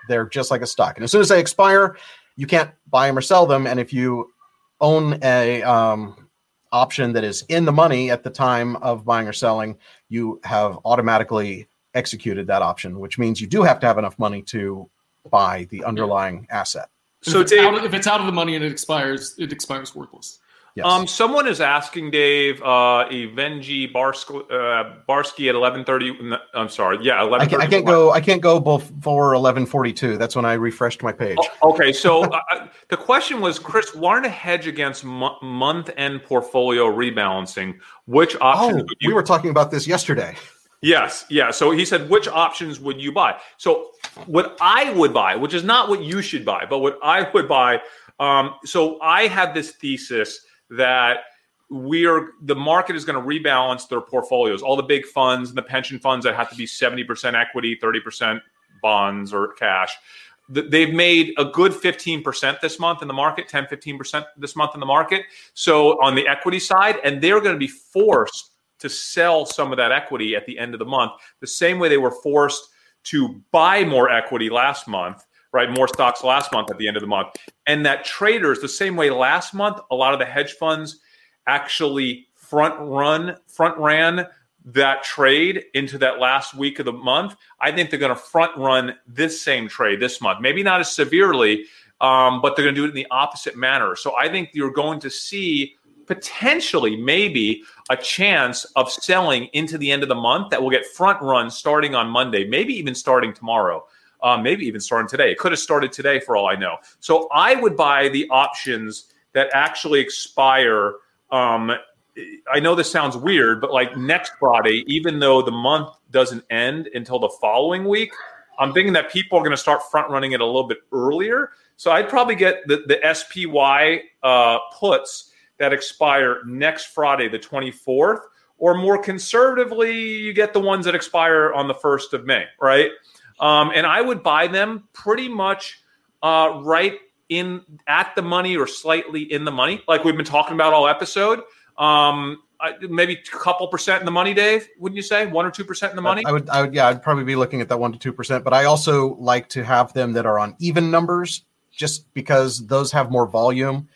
they're just like a stock. And as soon as they expire, you can't buy them or sell them. And if you own a um, option that is in the money at the time of buying or selling, you have automatically executed that option, which means you do have to have enough money to buy the underlying asset. So if, it's Dave, out, if it's out of the money and it expires, it expires worthless. Yes. um, someone is asking Dave, uh, Evenji Barsk, uh, Barsky at eleven thirty. I'm sorry. Yeah, I can't, I can't go. I can't go before eleven forty two. That's when I refreshed my page. Oh, okay, so uh, uh, the question was, Chris, wanted to hedge against mo- month-end portfolio rebalancing. Which option? Oh, would you we were talking about this yesterday. Yes, yeah. So he said, which options would you buy? So what I would buy, which is not what you should buy, but what I would buy. Um, so I have this thesis that we are the market is going to rebalance their portfolios. All the big funds and the pension funds that have to be seventy percent equity, thirty percent bonds or cash. They've made a good 15% this month in the market, 10, 15% this month in the market. So on the equity side, and they're going to be forced to sell some of that equity at the end of the month, the same way they were forced to buy more equity last month, right? More stocks last month at the end of the month. And that traders, the same way last month, a lot of the hedge funds actually front run, front ran that trade into that last week of the month. I think they're going to front run this same trade this month. Maybe not as severely, um, but they're going to do it in the opposite manner. So I think you're going to see potentially maybe a chance of selling into the end of the month that will get front run starting on Monday, maybe even starting tomorrow. Uh, maybe even starting today. It could have started today for all I know. So I would buy the options that actually expire. Um, I know this sounds weird, but like next Friday, even though the month doesn't end until the following week, I'm thinking that people are going to start front running it a little bit earlier. So I'd probably get the, the SPY uh, puts that expire next Friday, the 24th, or more conservatively, you get the ones that expire on the 1st of May, right? Um, and I would buy them pretty much uh, right in at the money or slightly in the money, like we've been talking about all episode. Um, uh, maybe a couple percent in the money, Dave. Wouldn't you say one or two percent in the money? I would, I would, yeah, I'd probably be looking at that one to two percent. But I also like to have them that are on even numbers, just because those have more volume.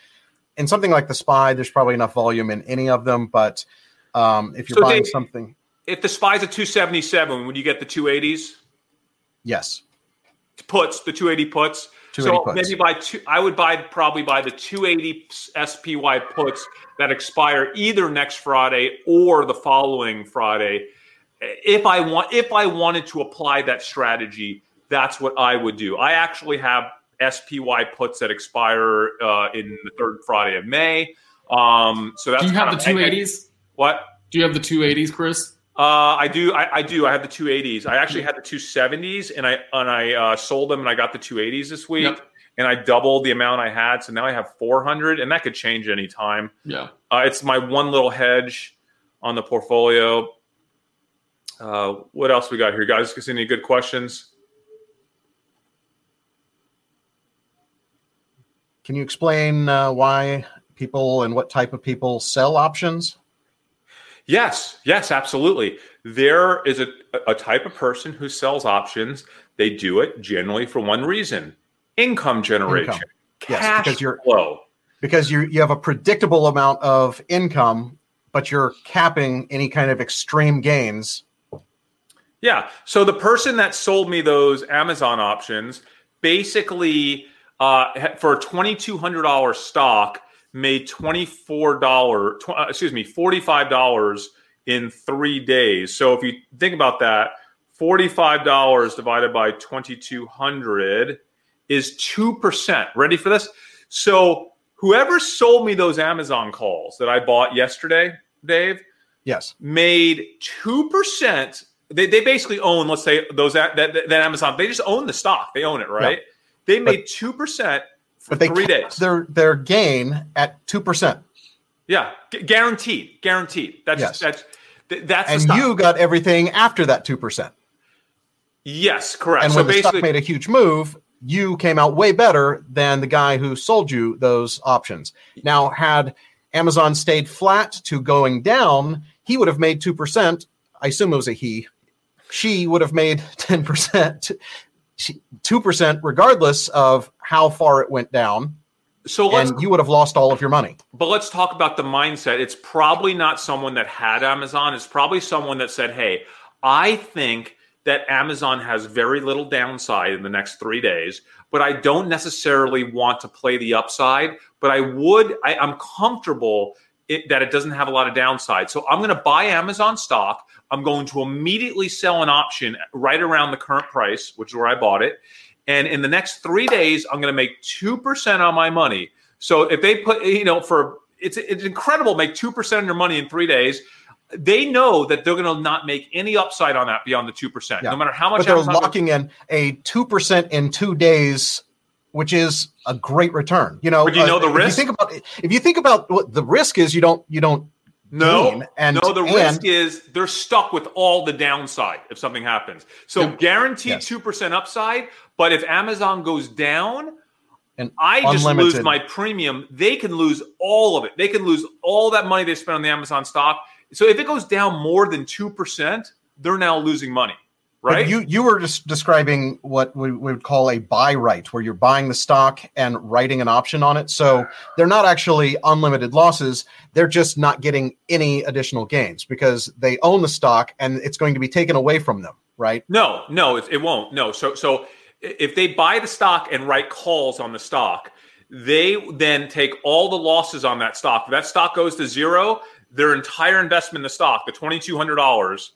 In something like the Spy, there's probably enough volume in any of them. But um, if you're So, buying Dave- something, if the spy's at 277, would you get the 280s? yes, puts the 280 puts. 280 so puts. maybe buy two. I would buy probably buy the 280 SPY puts that expire either next Friday or the following Friday. If I want, if I wanted to apply that strategy, that's what I would do. I actually have SPY puts that expire uh, in the third Friday of May. Um, so that's Do you have the two eighties? What? Do you have the two eighties, Chris? Uh, I do. I, I do. I have the 280s. I actually had the 270s, and I and I uh, sold them, and I got the 280s this week, Yep. and I doubled the amount I had. So now I have 400, and that could change any time. Yeah. Uh, it's my one little hedge on the portfolio. Uh, what else we got here, guys? Any good questions? Can you explain uh, why people and what type of people sell options? Yes, yes, absolutely. There is a, a type of person who sells options. They do it generally for one reason: income generation, Income. Yes, cash because you're- flow. because you you have a predictable amount of income, but you're capping any kind of extreme gains. Yeah. So the person that sold me those Amazon options basically uh, for a twenty two hundred dollar stock made twenty four dollar tw- uh, excuse me forty five dollars in three days. So if you think about that, forty five dollars divided by twenty two hundred is two percent. Ready for this? So whoever sold me those Amazon calls that I bought yesterday, Dave, Yes, made two percent. They, they basically own, let's say those that, that, that Amazon. They just own the stock. They own it, right? They made two percent for but they three days. their their gain at two percent, yeah, gu- guaranteed, guaranteed. That's Yes. that's th- that's and you got everything after that two percent. yes, correct. And so when the stock basically, made a huge move, you came out way better than the guy who sold you those options. Now, had Amazon stayed flat to going down, he would have made two percent. I assume it was a he. She would have made ten percent, two percent, regardless of how far it went down, so let's and you would have lost all of your money. But let's talk about the mindset. It's probably not someone that had Amazon. It's probably someone that said, hey, I think that Amazon has very little downside in the next three days, but I don't necessarily want to play the upside. But I would, I, I'm comfortable it, that it doesn't have a lot of downside. So I'm going to buy Amazon stock. I'm going to immediately sell an option right around the current price, which is where I bought it. And in the next three days, I'm going to make 2% on my money. So if they put, you know, for it's it's incredible, make 2% on your money in three days. They know that they're going to not make any upside on that beyond the 2%. Yeah. No matter how much But they're Amazon- locking in a two percent in two days, which is a great return. You know, But you uh, know the if risk? You think about if you think about what the risk is, you don't you don't No, and- no. The and- risk is they're stuck with all the downside if something happens. So Yeah. guaranteed Yes. two percent upside. But if Amazon goes down, and I just lose my premium. They can lose all of it. They can lose all that money they spent on the Amazon stock. So if it goes down more than two percent, they're now losing money, But you you were just describing what we we would call a buy-write, where you're buying the stock and writing an option on it. So they're not actually unlimited losses. They're just not getting any additional gains because they own the stock and it's going to be taken away from them. Right? No, no, it, it won't. No. So so if they buy the stock and write calls on the stock, they then take all the losses on that stock. If that stock goes to zero, their entire investment in the stock, the twenty two hundred dollars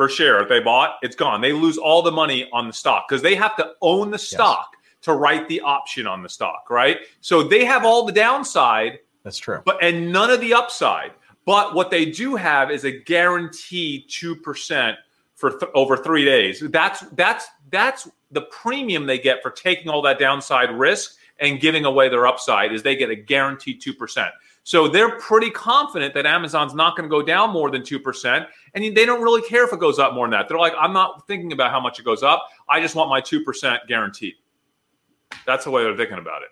per share if they bought, it's gone. They lose all the money on the stock because they have to own the stock to write the option on the stock, right? So they have all the downside That's true. but and none of the upside. But what they do have is a guaranteed two percent for th- over three days. That's that's that's the premium they get for taking all that downside risk and giving away their upside. Is they get a guaranteed two percent. So they're pretty confident that Amazon's not going to go down more than two percent, and they don't really care if it goes up more than that. They're like, I'm not thinking about how much it goes up. I just want my two percent guaranteed. That's the way they're thinking about it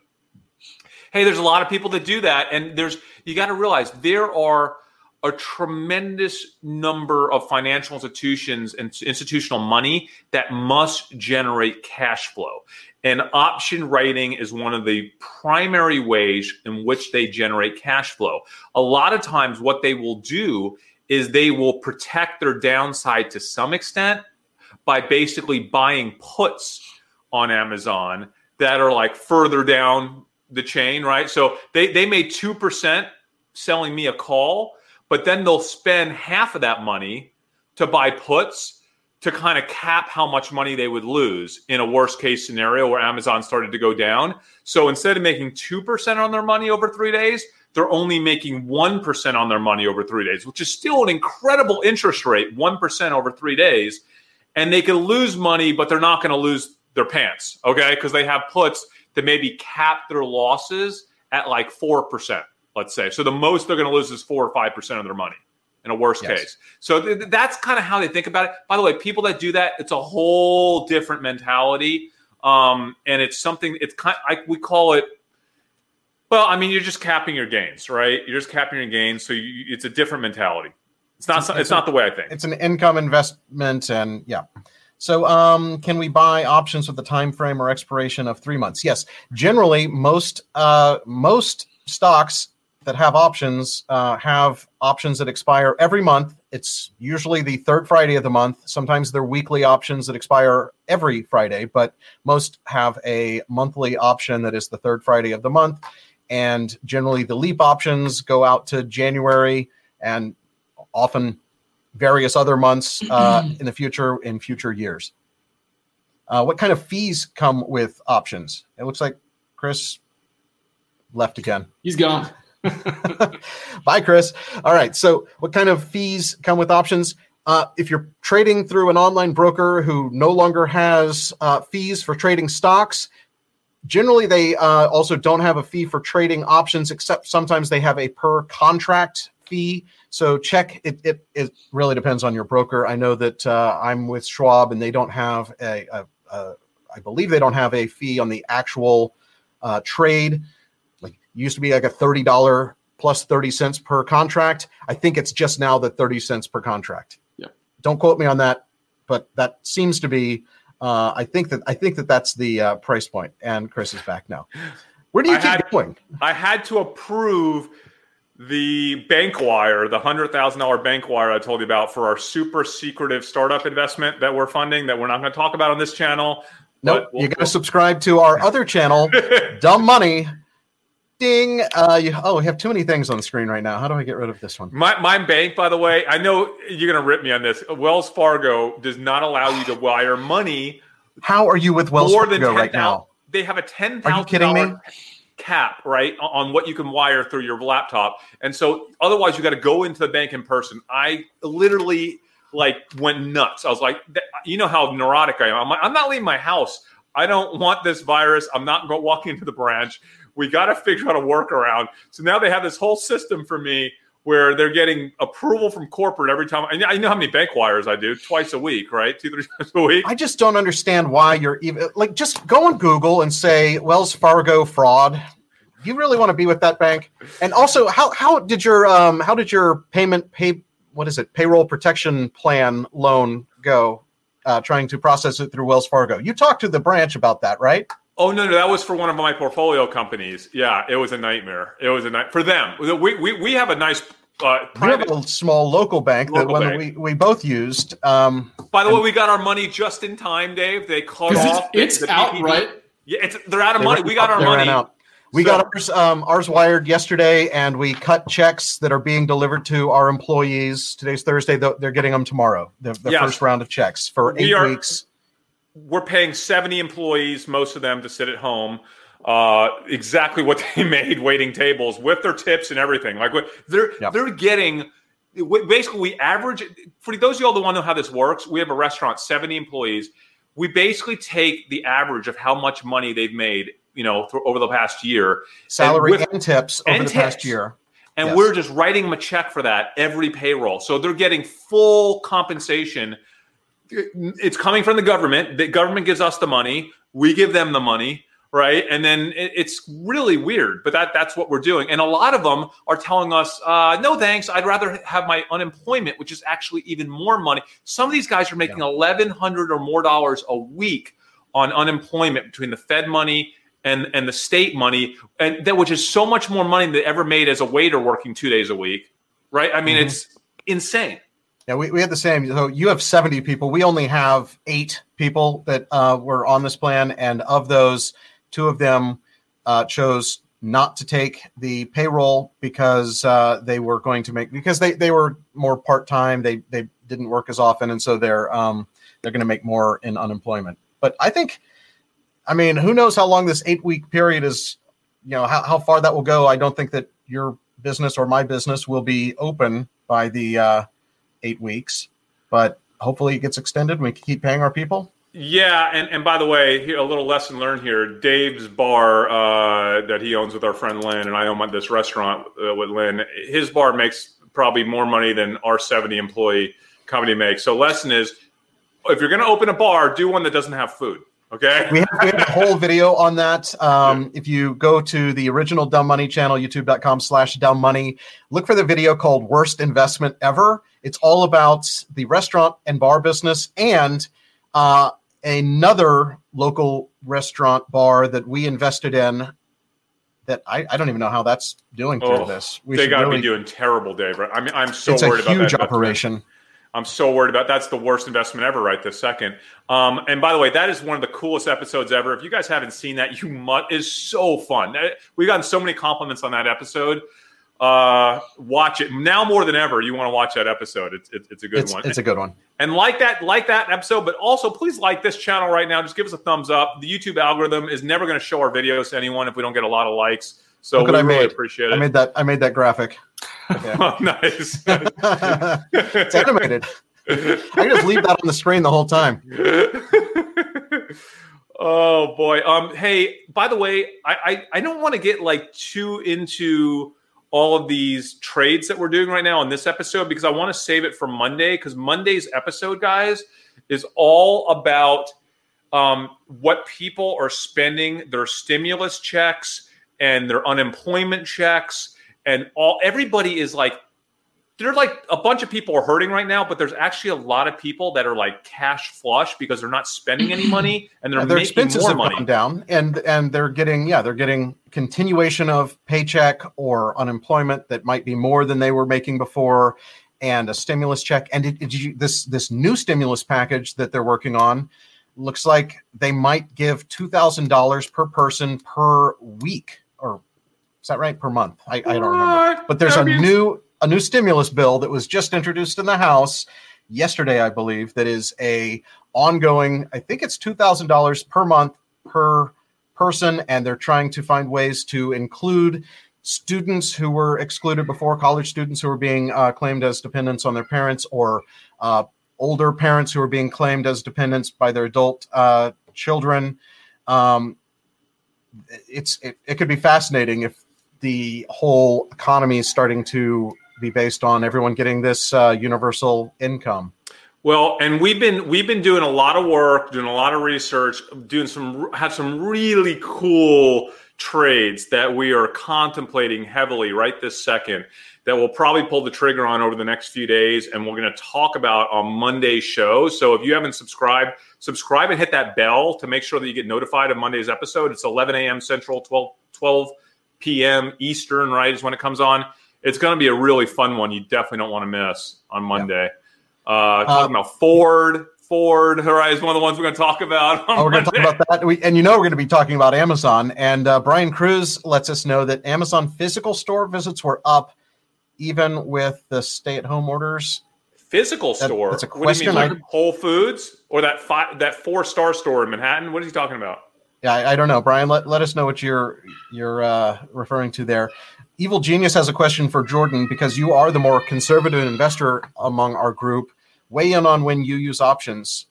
hey there's a lot of people that do that and there's you got to realize there are a tremendous number of financial institutions and institutional money that must generate cash flow. And option writing is one of the primary ways in which they generate cash flow. A lot of times, what they will do is they will protect their downside to some extent by basically buying puts on Amazon that are like further down the chain, right? So they, they made 2% selling me a call, but then they'll spend half of that money to buy puts to kind of cap how much money they would lose in a worst case scenario where Amazon started to go down. So instead of making 2% on their money over three days, they're only making 1% on their money over three days, which is still an incredible interest rate 1% over three days. And they can lose money, but they're not going to lose their pants, okay? Because they have puts to maybe cap their losses at like 4%, let's say. So the most they're going to lose is 4 or 5% of their money in a worst yes. case. So th- that's kind of how they think about it. By the way, people that do that, it's a whole different mentality. Um, and it's something, it's kind I, we call it, well, I mean, you're just capping your gains, right? You're just capping your gains. So you, it's a different mentality. It's not, it's, it's, it's not the way I think. It's an income investment. And yeah. So, um, can we buy options with a time frame or expiration of three months? Yes. Generally, most uh, most stocks that have options uh, have options that expire every month. It's usually the third Friday of the month. Sometimes they're weekly options that expire every Friday, but most have a monthly option that is the third Friday of the month. And generally, the leap options go out to January and often various other months uh, in the future in future years. Uh, what kind of fees come with options? It looks like Chris left again. He's gone. Bye, Chris. All right. So, what kind of fees come with options? Uh, if you're trading through an online broker who no longer has uh, fees for trading stocks, generally they uh, also don't have a fee for trading options, except sometimes they have a per contract fee. So check it. It, it really depends on your broker. I know that uh, I'm with Schwab, and they don't have a, a, a. I believe they don't have a fee on the actual uh, trade. Used to be like a thirty dollar plus thirty cents per contract. I think it's just now the thirty cents per contract. Yeah. Don't quote me on that, but that seems to be. Uh, I think that I think that that's the uh, price point. And Chris is back now. Where do you I keep had, going? I had to approve the bank wire, the hundred thousand dollar bank wire I told you about for our super secretive startup investment that we're funding that we're not going to talk about on this channel. Nope, we'll, you got to we'll... subscribe to our other channel, Dumb Money. Ding! Uh, you, oh, we have too many things on the screen right now. How do I get rid of this one? My, my bank, by the way, I know you're going to rip me on this. Wells Fargo does not allow you to wire money. How are you with Wells Fargo right now? They have a ten thousand. Are you kidding me? cap right on what you can wire through your laptop and so otherwise you got to go into the bank in person i literally like went nuts i was like you know how neurotic i am i'm, like, I'm not leaving my house i don't want this virus i'm not walking into the branch we got to figure out a workaround so now they have this whole system for me where they're getting approval from corporate every time. I know how many bank wires I do twice a week, right? Two, three times a week. I just don't understand why you're even like just go on Google and say Wells Fargo fraud. You really want to be with that bank? And also, how how did your um how did your payment pay what is it payroll protection plan loan go? Uh, trying to process it through Wells Fargo. You talked to the branch about that, right? Oh no, no, that was for one of my portfolio companies. Yeah, it was a nightmare. It was a night for them. We, we, we have a nice uh, private, we have a small local bank local that one bank. we, we both used. Um, By the and, way, we got our money just in time, Dave. They cut off. It's, it's out, right? Yeah, it's they're out of they money. we got our money. Out. We so, got ours, um, ours wired yesterday, and we cut checks that are being delivered to our employees. Today's Thursday; they're getting them tomorrow. The, the yes. first round of checks for eight we are, weeks we're paying 70 employees, most of them to sit at home, uh, exactly what they made waiting tables with their tips and everything. Like they're yep. they're getting basically we average for those of y'all that want to know how this works. We have a restaurant, 70 employees. We basically take the average of how much money they've made, you know, for, over the past year, salary and, with, and tips over and the tips. past year. And yes. we're just writing them a check for that every payroll. So they're getting full compensation it's coming from the government. The government gives us the money. We give them the money, right? And then it, it's really weird, but that that's what we're doing. And a lot of them are telling us, uh, "No, thanks. I'd rather have my unemployment, which is actually even more money." Some of these guys are making eleven hundred or more dollars a week on unemployment between the Fed money and and the state money, and that which is so much more money than ever made as a waiter working two days a week, right? I mean, mm-hmm. it's insane. Yeah, we, we had the same. So you have 70 people. We only have eight people that uh, were on this plan. And of those, two of them uh, chose not to take the payroll because uh, they were going to make because they, they were more part time. They they didn't work as often, and so they're um, they're going to make more in unemployment. But I think, I mean, who knows how long this eight week period is? You know how, how far that will go. I don't think that your business or my business will be open by the uh, eight weeks, but hopefully it gets extended we can keep paying our people. Yeah, and, and by the way, a little lesson learned here. Dave's bar uh, that he owns with our friend Lynn, and I own this restaurant uh, with Lynn. His bar makes probably more money than our seventy employee company makes. So, lesson is, if you're going to open a bar, do one that doesn't have food. Okay. we, have, we have a whole video on that. Um. If you go to the original Dumb Money channel, youtube.com slash dumb money, look for the video called Worst Investment Ever. It's all about the restaurant and bar business and uh, another local restaurant bar that we invested in that I, I don't even know how that's doing through oh, this. We they got to really, be doing terrible, Dave. I mean, I'm so worried about that. It's a huge operation. I'm so worried about that's the worst investment ever right this second. Um, and by the way, that is one of the coolest episodes ever. If you guys haven't seen that, you must is so fun. We've gotten so many compliments on that episode. Uh, watch it now more than ever. You want to watch that episode. It's it's, it's a good it's, one. It's a good one. And like that, like that episode, but also please like this channel right now. Just give us a thumbs up. The YouTube algorithm is never going to show our videos to anyone if we don't get a lot of likes. So we I really made. appreciate it. I made that. I made that graphic. Okay. oh, nice. it's animated. I just leave that on the screen the whole time. oh boy. Um. Hey, by the way, I I, I don't want to get like too into all of these trades that we're doing right now in this episode because I want to save it for Monday because Monday's episode, guys, is all about um, what people are spending their stimulus checks and their unemployment checks and all everybody is like they're like a bunch of people are hurting right now, but there's actually a lot of people that are like cash flush because they're not spending any money and they're their making expenses more have money. gone down, and and they're getting yeah they're getting continuation of paycheck or unemployment that might be more than they were making before, and a stimulus check, and it, it, this this new stimulus package that they're working on looks like they might give two thousand dollars per person per week or is that right per month? I, I don't remember, but there's a new a new stimulus bill that was just introduced in the House yesterday, I believe, that is a ongoing. I think it's two thousand dollars per month per person, and they're trying to find ways to include students who were excluded before, college students who were being uh, claimed as dependents on their parents, or uh, older parents who are being claimed as dependents by their adult uh, children. Um, it's it, it could be fascinating if the whole economy is starting to be based on everyone getting this uh, universal income. Well, and we've been we've been doing a lot of work, doing a lot of research, doing some have some really cool trades that we are contemplating heavily right this second that we'll probably pull the trigger on over the next few days and we're going to talk about on Monday's show. So if you haven't subscribed, subscribe and hit that bell to make sure that you get notified of Monday's episode. It's 11 a.m. Central, 12, 12 p.m. Eastern, right, is when it comes on it's going to be a really fun one. You definitely don't want to miss on Monday. Yeah. Uh, talking um, about Ford. Ford, right, is one of the ones we're going to talk about. oh, we're going to talk about that. We, and you know, we're going to be talking about Amazon. And uh, Brian Cruz lets us know that Amazon physical store visits were up even with the stay at home orders. Physical that, store? That's a question. What do you mean, like Whole Foods or that five, that four star store in Manhattan? What is he talking about? Yeah, I, I, don't know, Brian. Let, let us know what you're you're uh, referring to there. Evil Genius has a question for Jordan because you are the more conservative investor among our group. Weigh in on when you use options.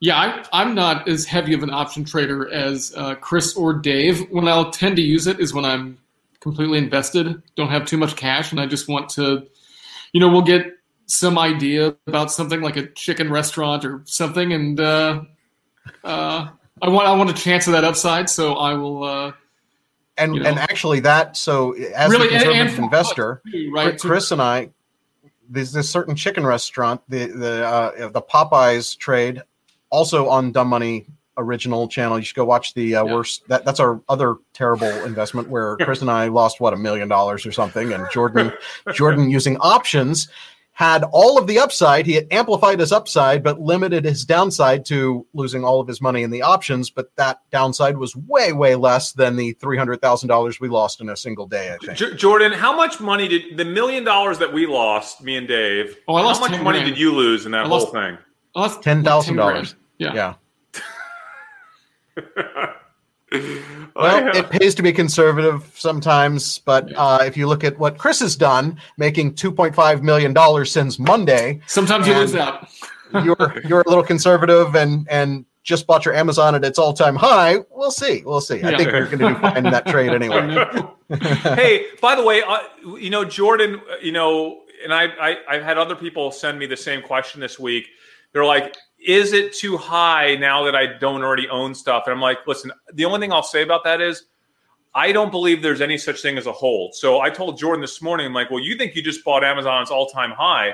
Yeah, I, am not as heavy of an option trader as uh, Chris or Dave. When I'll tend to use it is when I'm completely invested, don't have too much cash, and I just want to, you know, we'll get some idea about something like a chicken restaurant or something, and uh, uh, I want I want a chance of that upside, so I will. Uh, and you know. and actually that so as Really, a conservative and for investor, too, right? Chris and I, there's this certain chicken restaurant, the the uh, the Popeyes trade, also on Dumb Money original channel. You should go watch the uh, Yeah. worst. That that's our other terrible investment where Chris and I lost what a million dollars or something, and Jordan Jordan using options had all of the upside. He had amplified his upside, but limited his downside to losing all of his money in the options. But that downside was way, way less than the three hundred thousand dollars we lost in a single day. I think. J- Jordan, how much money did the million dollars that we lost, me and Dave? Oh, I lost how much money grand. did you lose in that I whole thing? Oh, that's Ten thousand like dollars. 10 grand. Yeah. Yeah. Well, it pays to be conservative sometimes, but uh, if you look at what Chris has done, making two point five million dollars since Monday, Sometimes you lose out. you're you're a little conservative and and just bought your Amazon at its all time high. We'll see. We'll see. I Yeah. think you're going to do fine in that trade anyway. hey, by the way, uh, you know Jordan, uh, you know, and I, I I've had other people send me the same question this week. They're like, "Is it too high now that I don't already own stuff?" And I'm like, "Listen, the only thing I'll say about that is." I don't believe there's any such thing as a hold. So I told Jordan this morning, I'm like, well, you think you just bought Amazon's all time high,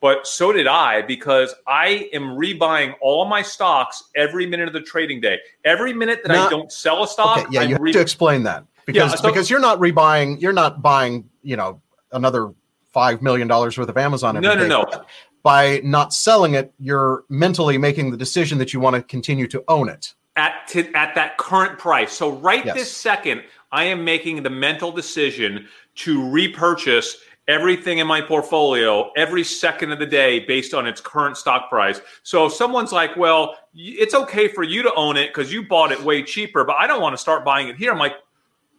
but so did I because I am rebuying all my stocks every minute of the trading day. Every minute that I don't sell a stock, Okay, yeah, I'm you have re- to explain that because Yeah, so- because you're not rebuying, you're not buying, you know, another five million dollars worth of Amazon. every No, no, day. no. By not selling it, you're mentally making the decision that you want to continue to own it. at to, at that current price. So right Yes. this second, I am making the mental decision to repurchase everything in my portfolio every second of the day based on its current stock price. So if someone's like, "Well, it's okay for you to own it cuz you bought it way cheaper, but I don't want to start buying it here." I'm like,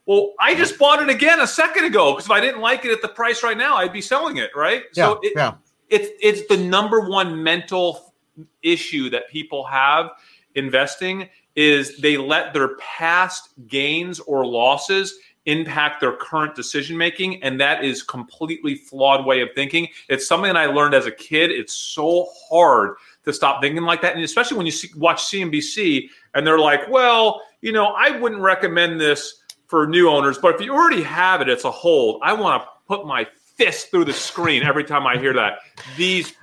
"Well, I just bought it again a second ago because if I didn't like it at the price right now, I'd be selling it, right?" Yeah, so it, yeah. It's it's the number one mental issue that people have investing is they let their past gains or losses impact their current decision making and that is completely flawed way of thinking. It's something that i learned as a kid. It's so hard to stop thinking like that and especially when you see, watch cnbc and they're like well you know i wouldn't recommend this for new owners but if you already have it it's a hold. I want to put my fist through the screen every time i hear that these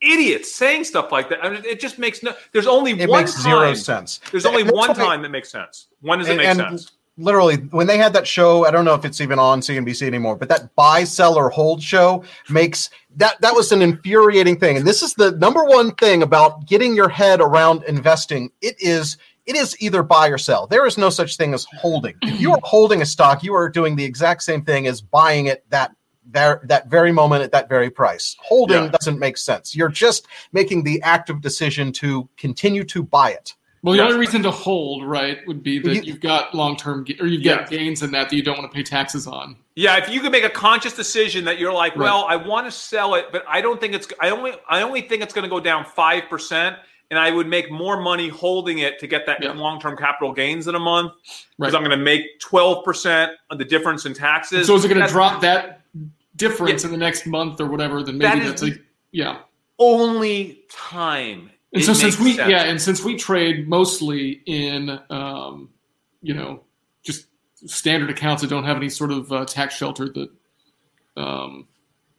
idiots saying stuff like that I mean, it just makes no there's only It one makes time zero sense. there's only that's one time that makes sense when does it And- make and sense Literally, when they had that show, I don't know if it's even on CNBC anymore, but that buy, sell, or hold show makes that that was an infuriating thing. And this is the number one thing about getting your head around investing. It is it is either buy or sell. There is no such thing as holding. If you are holding a stock, you are doing the exact same thing as buying it that ver- that very moment at that very price. Holding Yeah. doesn't make sense. You're just making the active decision to continue to buy it. Well, the Yes. only reason to hold, right, would be that You- you, have got long term or you've Yeah. got gains in that that you don't want to pay taxes on. yeah if you can make a conscious decision that you're like Right. well i want to sell it but i don't think it's i only i only think it's going to go down 5% and i would make more money holding it to get that Yeah. long-term capital gains in a month because Right. i'm going to make 12% of the difference in taxes so is it going to drop that difference in the next month or whatever? Then maybe is that's the- like yeah. only time And so since we sense. yeah, and since we trade mostly in um, you know just standard accounts that don't have any sort of uh, tax shelter, that um,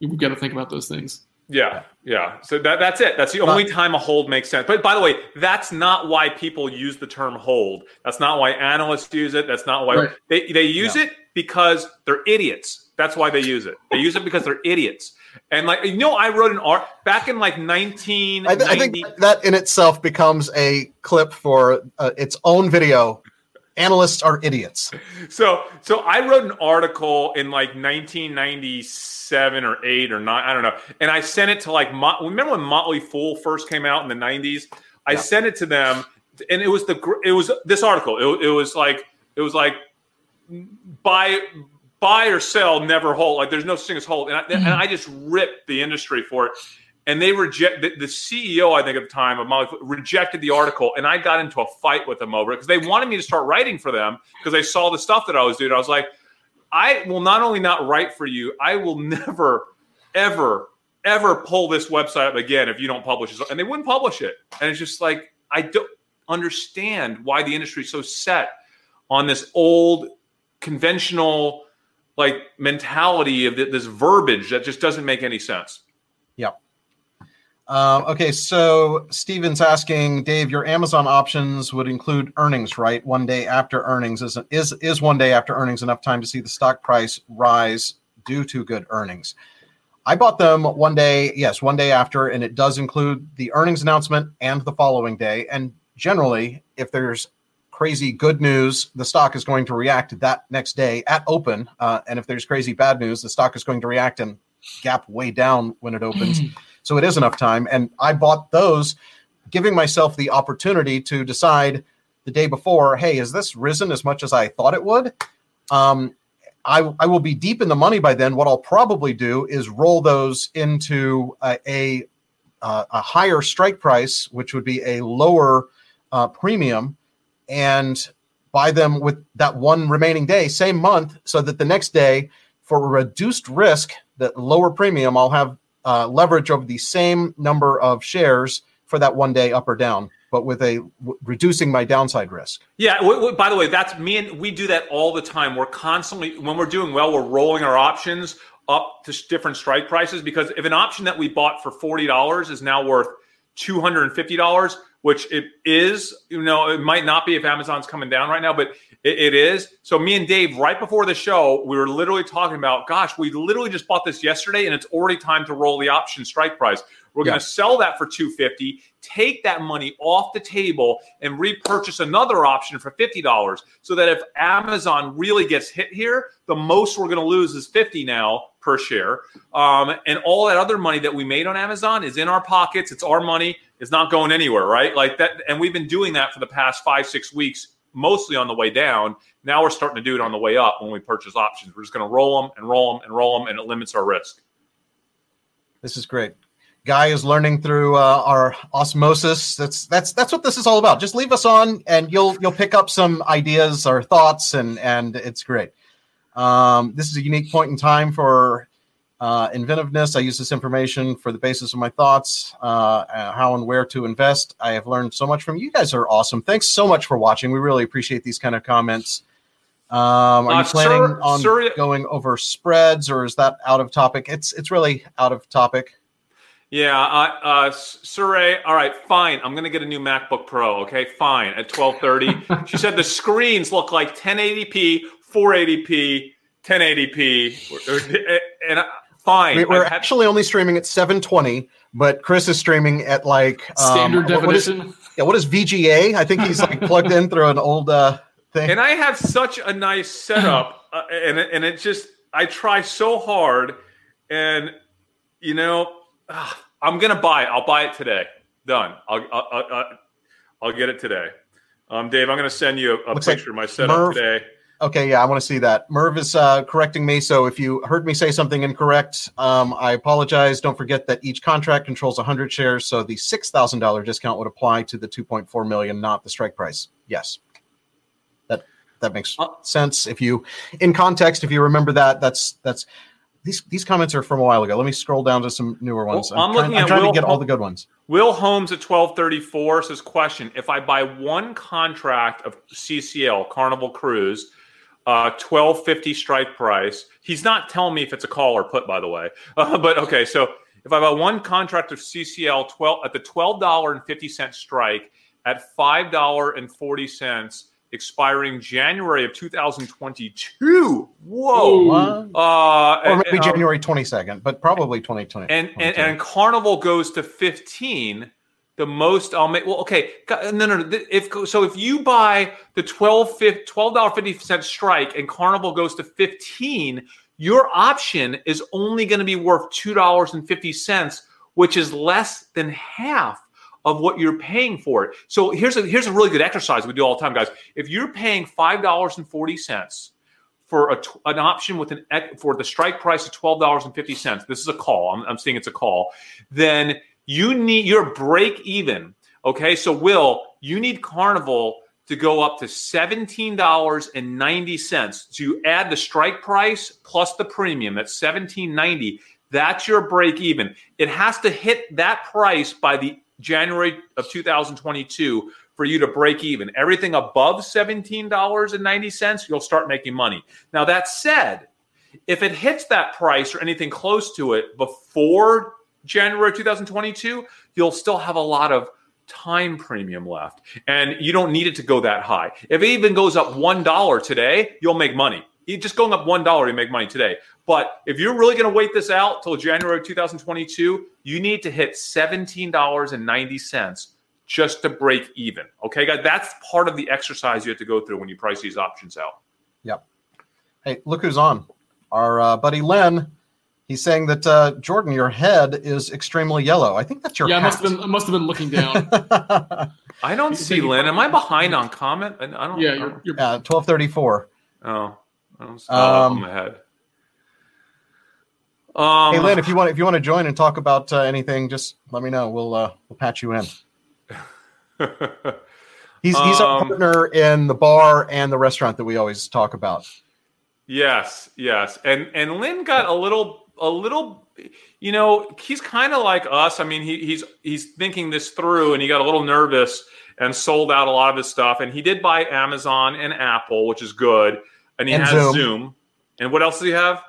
we've got to think about those things. Yeah, yeah. So that, that's it. That's the only time a hold makes sense. But by the way, that's not why people use the term hold. That's not why analysts use it. That's not why Right. they, they use it because they're idiots. That's why they use it. They use it because they're idiots. And like you know, I wrote an art back in like nineteen I, th- I think that in itself becomes a clip for uh, its own video. Analysts are idiots. So so I wrote an article in like 1997 or 8 or 9 I don't know and I sent it to like Mot- remember when Motley Fool first came out in the 90s I sent it to them and it was the it was this article it, it was like it was like buy buy or sell never hold. Like there's no such thing as hold. And I, and mm-hmm. I just ripped the industry for it. And they reject the, the CEO I think at the time of Fool rejected the article. And I got into a fight with them over it because they wanted me to start writing for them because they saw the stuff that I was doing. I was like I will not only not write for you I will never ever ever pull this website up again if you don't publish it. And they wouldn't publish it. And it's just like I don't understand why the industry is so set on this old conventional like mentality of this verbiage that just doesn't make any sense. Yep. Um, okay, so Steven's asking Dave, your Amazon options would include earnings, right? One day after earnings is is is one day after earnings enough time to see the stock price rise due to good earnings? I bought them one day, yes, one day after, and it does include the earnings announcement and the following day. And generally, if there's crazy good news, the stock is going to react that next day at open. Uh, and if there's crazy bad news, the stock is going to react and gap way down when it opens. so it is enough time. And I bought those, giving myself the opportunity to decide the day before, hey, is this risen as much as I thought it would? Um, I, I will be deep in the money by then. What I'll probably do is roll those into a, a, uh, a higher strike price, which would be a lower uh, premium, and buy them with that one remaining day, same month, so that the next day, for a reduced risk, that lower premium, I'll have uh, leverage over the same number of shares for that one day up or down but with a w- reducing my downside risk. Yeah. W- w- by the way, that's me and we do that all the time. We're constantly when we're doing well, we're rolling our options up to different strike prices because if an option that we bought for forty dollars is now worth two hundred and fifty dollars, which it is, you know, it might not be if Amazon's coming down right now, but it, it is. So me and Dave, right before the show, we were literally talking about, gosh, we literally just bought this yesterday, and it's already time to roll the option strike price. We're going to sell that for 250, take that money off the table and repurchase another option for $50 so that if Amazon really gets hit here, the most we're going to lose is 50 now per share. Um, and all that other money that we made on Amazon is in our pockets. It's our money. It's not going anywhere, right? Like that. And we've been doing that for the past five, six weeks, mostly on the way down. Now we're starting to do it on the way up when we purchase options. We're just going to roll them and roll them and roll them, and it limits our risk. This is great. Guy is learning through uh, our osmosis. That's that's that's what this is all about. Just leave us on, and you'll you'll pick up some ideas or thoughts, and and it's great. Um, this is a unique point in time for uh, inventiveness. I use this information for the basis of my thoughts, uh, uh, how and where to invest. I have learned so much from you. guys. Are awesome. Thanks so much for watching. We really appreciate these kind of comments. Um, are you Uh, planning sir- on sir- going over spreads, or is that out of topic? It's it's really out of topic. Yeah, uh, uh, Surrey. All right, fine. I'm going to get a new MacBook Pro. Okay, fine. At 12:30, she said the screens look like 1080p, 480p, 1080p, and uh, fine. We- We're I've had- actually only streaming at 720, but Chris is streaming at like um, Standard what- what is- definition. yeah, what is VGA? I think he's like plugged in through an old uh, thing. and I have such a nice setup, uh, and it- and it just I try so hard, and you know ah, I'm gonna buy it. I'll buy it today. Done. I'll I'll, I'll, I'll get it today. Um, Dave, I'm gonna send you a, a Looks like picture of my setup Merv- today. Okay, yeah, I want to see that. Merv is uh, correcting me, so if you heard me say something incorrect, um, I apologize. Don't forget that each contract controls 100 shares, so the $6,000 discount would apply to the 2.4 million, not the strike price. Yes, that that makes Uh, sense. If you, in context, if you remember that, that's that's these these comments are from a while ago. Let me scroll down to some newer ones. Well, I'm trying, looking I'm trying Will to get all the good ones. Will Holmes at 1234 says question if I buy one contract of CCL Carnival Cruise uh 1250 strike price. He's not telling me if it's a call or put by the way. Uh, but okay so if I buy one contract of CCL 12 at the $12.50 strike at $5.40 expiring January of 2022 whoa! What? uh Or maybe and, um, January 22nd, but probably 2020. and and, and Carnival goes to 15 the most I'll make well okay no no no if so if you buy the 12 dollar 50 cent strike and Carnival goes to 15 your option is only going to be worth two dollars and fifty cents which is less than half of what you're paying for it so here's a here's a really good exercise we do all the time guys if you're paying five dollars and forty cents for a an option with an for the strike price of twelve dollars and fifty cents. This is a call. I'm, I'm saying it's a call. Then you need your break even. Okay, so Will, you need Carnival to go up to seventeen dollars and ninety cents. So you add the strike price plus the premium at seventeen ninety. That's your break even. It has to hit that price by the January of 2022 for you to break even. Everything above $17.90, you'll start making money. Now, that said, if it hits that price or anything close to it before January 2022, you'll still have a lot of time premium left. And you don't need it to go that high. If it even goes up $1 today, you'll make money. Just going up $1, you make money today. But if you're really going to wait this out till January 2022, you need to hit $17.90 just to break even. Okay, guys, that's part of the exercise you have to go through when you price these options out. Yep. Hey, look who's on. Our uh, buddy Len. He's saying that uh, Jordan, your head is extremely yellow. I think that's your. Yeah, I must have been. I must have been looking down. I don't He's see Lynn. Am I behind on comment? I I don't. yeah, I you're. you're yeah, twelve thirty four. oh, I don't see Um, my head. Um, Hey, Lynn, if you want, if you want to join and talk about uh, anything, just let me know. We'll uh, we'll patch you in. He's he's our Um, partner in the bar and the restaurant that we always talk about. Yes, yes. And and Lynn got a little a little you know, he's kind of like us. I mean, he, he's he's thinking this through and he got a little nervous and sold out a lot of his stuff and he did buy Amazon and Apple, which is good. And he And has Zoom. Zoom. And what else does he have?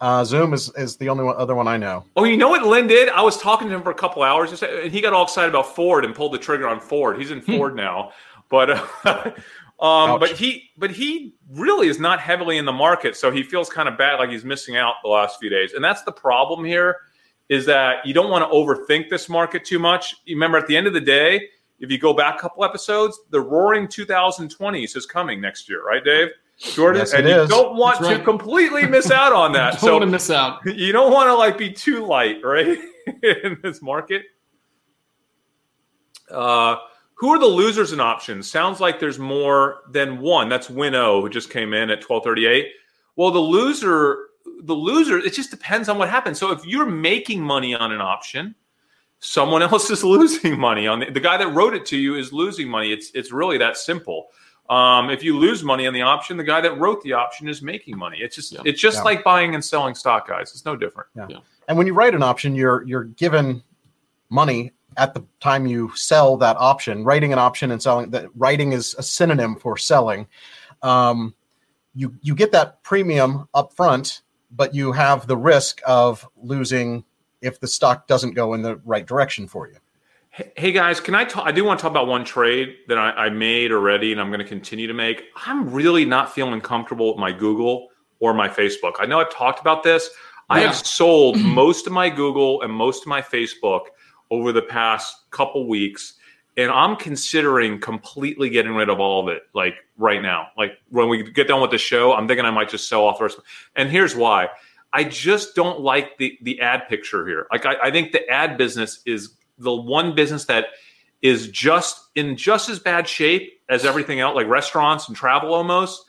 Uh, Zoom is, is the only one, other one I know. Oh, you know what Lynn did? I was talking to him for a couple hours and he got all excited about Ford and pulled the trigger on Ford. He's in Ford now, but uh, um, but he but he really is not heavily in the market, so he feels kind of bad, like he's missing out the last few days. And that's the problem here, is that you don't want to overthink this market too much. You remember, at the end of the day, if you go back a couple episodes, the Roaring 2020s is coming next year, right, Dave? Jordan, Yes, and you is. don't want That's to completely miss out on that. don't so want to miss out. you don't want to like be too light, right? in this market. Uh, who are the losers in options? Sounds like there's more than one. That's Winnow who just came in at 1238. Well, the loser, the loser, it just depends on what happens. So if you're making money on an option, someone else is losing money on the, the guy that wrote it to you is losing money. It's it's really that simple. Um, if you lose money on the option, the guy that wrote the option is making money. It's just Yeah. it's just Yeah. like buying and selling stock, guys. It's no different. And when you write an option, you're you're given money at the time you sell that option. Writing an option and selling that writing is a synonym for selling. Um, you you get that premium up front, but you have the risk of losing if the stock doesn't go in the right direction for you. Hey hey, guys, can I talk? I do want to talk about one trade that I, I made already, and I'm going to continue to make. I'm really not feeling comfortable with my Google or my Facebook. I know I've talked about this. I have sold most of my Google and most of my Facebook over the past couple weeks, and I'm considering completely getting rid of all of it, like right now. Like when we get done with the show, I'm thinking I might just sell off the rest. And here's why: I just don't like the the ad picture here. Like I, I think the ad business is the one business that is just in just as bad shape as everything else, like restaurants and travel almost.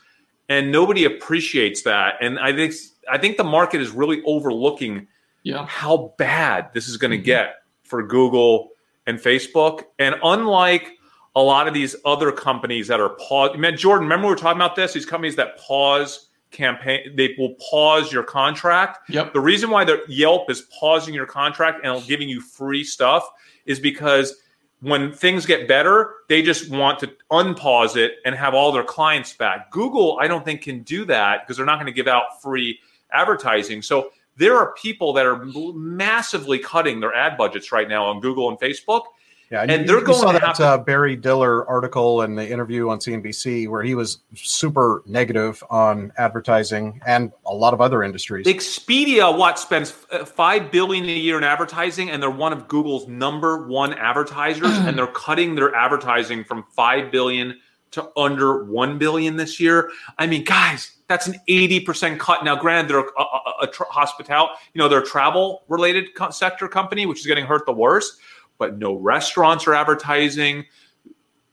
And nobody appreciates that. And I think I think the market is really overlooking Yeah. how bad this is going to Mhm. get for Google and Facebook. And unlike a lot of these other companies that are pause, man, Jordan, remember we were talking about this? These companies that pause campaign, they will pause your contract. Yep. The reason why the Yelp is pausing your contract and giving you free stuff is because when things get better, they just want to unpause it and have all their clients back. Google, I don't think can do that because they're not going to give out free advertising. So there are people that are massively cutting their ad budgets right now on Google and Facebook. Yeah, And you- they're you going saw to that to- uh, Barry Diller article and the interview on CNBC where he was super negative on advertising and a lot of other industries. Expedia, what spends uh, five billion a year in advertising, and they're one of Google's number one advertisers, and they're cutting their advertising from five billion to under one billion this year. I mean, guys, that's an eighty percent cut. Now, granted, they're a, a, a tra- hospital, you know, they're a travel related co- sector company, which is getting hurt the worst. But no restaurants are advertising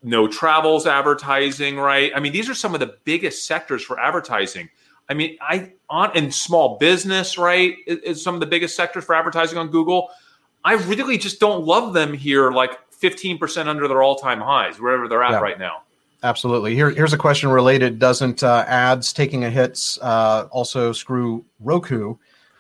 no travels advertising, right? I mean, these are some of the biggest sectors for advertising. I mean, I on and small business, right, is, is some of the biggest sectors for advertising on Google. I really just don't love them here, like 15% under their all-time highs, wherever they're at Yeah. right now. Absolutely. Here, here's a question related. Doesn't uh, ads taking a hit uh, also screw Roku,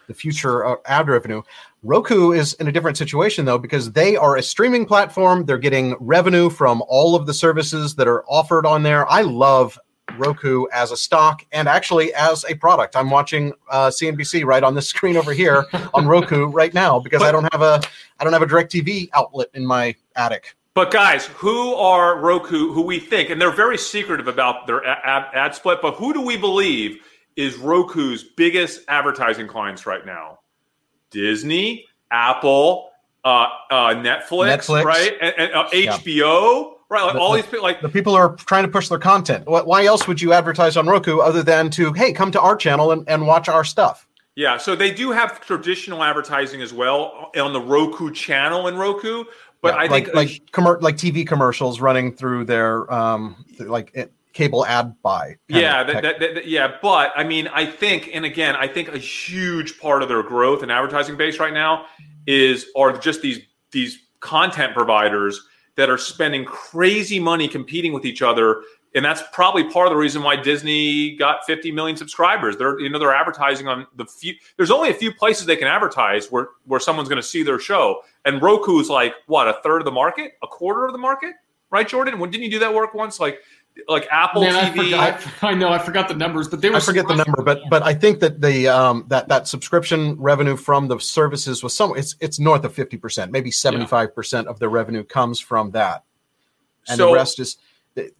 the future uh, ad revenue? Roku is in a different situation though because they are a streaming platform. They're getting revenue from all of the services that are offered on there. I love Roku as a stock and actually as a product. I'm watching uh, CNBC right on this screen over here on Roku right now because I don't have a I don't have a DirecTV outlet in my attic. But guys, who are Roku? Who we think, and they're very secretive about their ad, ad split. But who do we believe is Roku's biggest advertising clients right now? Disney, Apple, uh, uh, Netflix, Netflix. right, and, and uh, HBO. Right, like The- all the- these people, like The people are trying to push their content. Wh- Why else would you advertise on Roku other than to hey come to our channel and, and watch our stuff? Yeah, so they do have traditional advertising as well on the Roku channel in Roku, but Yeah, I think like like commer- like TV commercials running through their um like it, cable ad buy. yeah, that, that, that- yeah, but I mean, I think, and again, I think a huge part of their growth and advertising base right now is are just these these content providers that are spending crazy money competing with each other. And that's probably part of the reason why Disney got 50 million subscribers. They're you know they're advertising on the few. There's only a few places they can advertise where where someone's going to see their show. And Roku is like what a third of the market, a quarter of the market, right, Jordan? When didn't you do that work once? Like like Apple Man, I TV. forgot. I know I forgot the numbers, but they were. I forget the number, but but I think that the um, that that subscription revenue from the services was some it's it's north of fifty percent, maybe seventy five percent of the revenue comes from that, and So- the rest is the,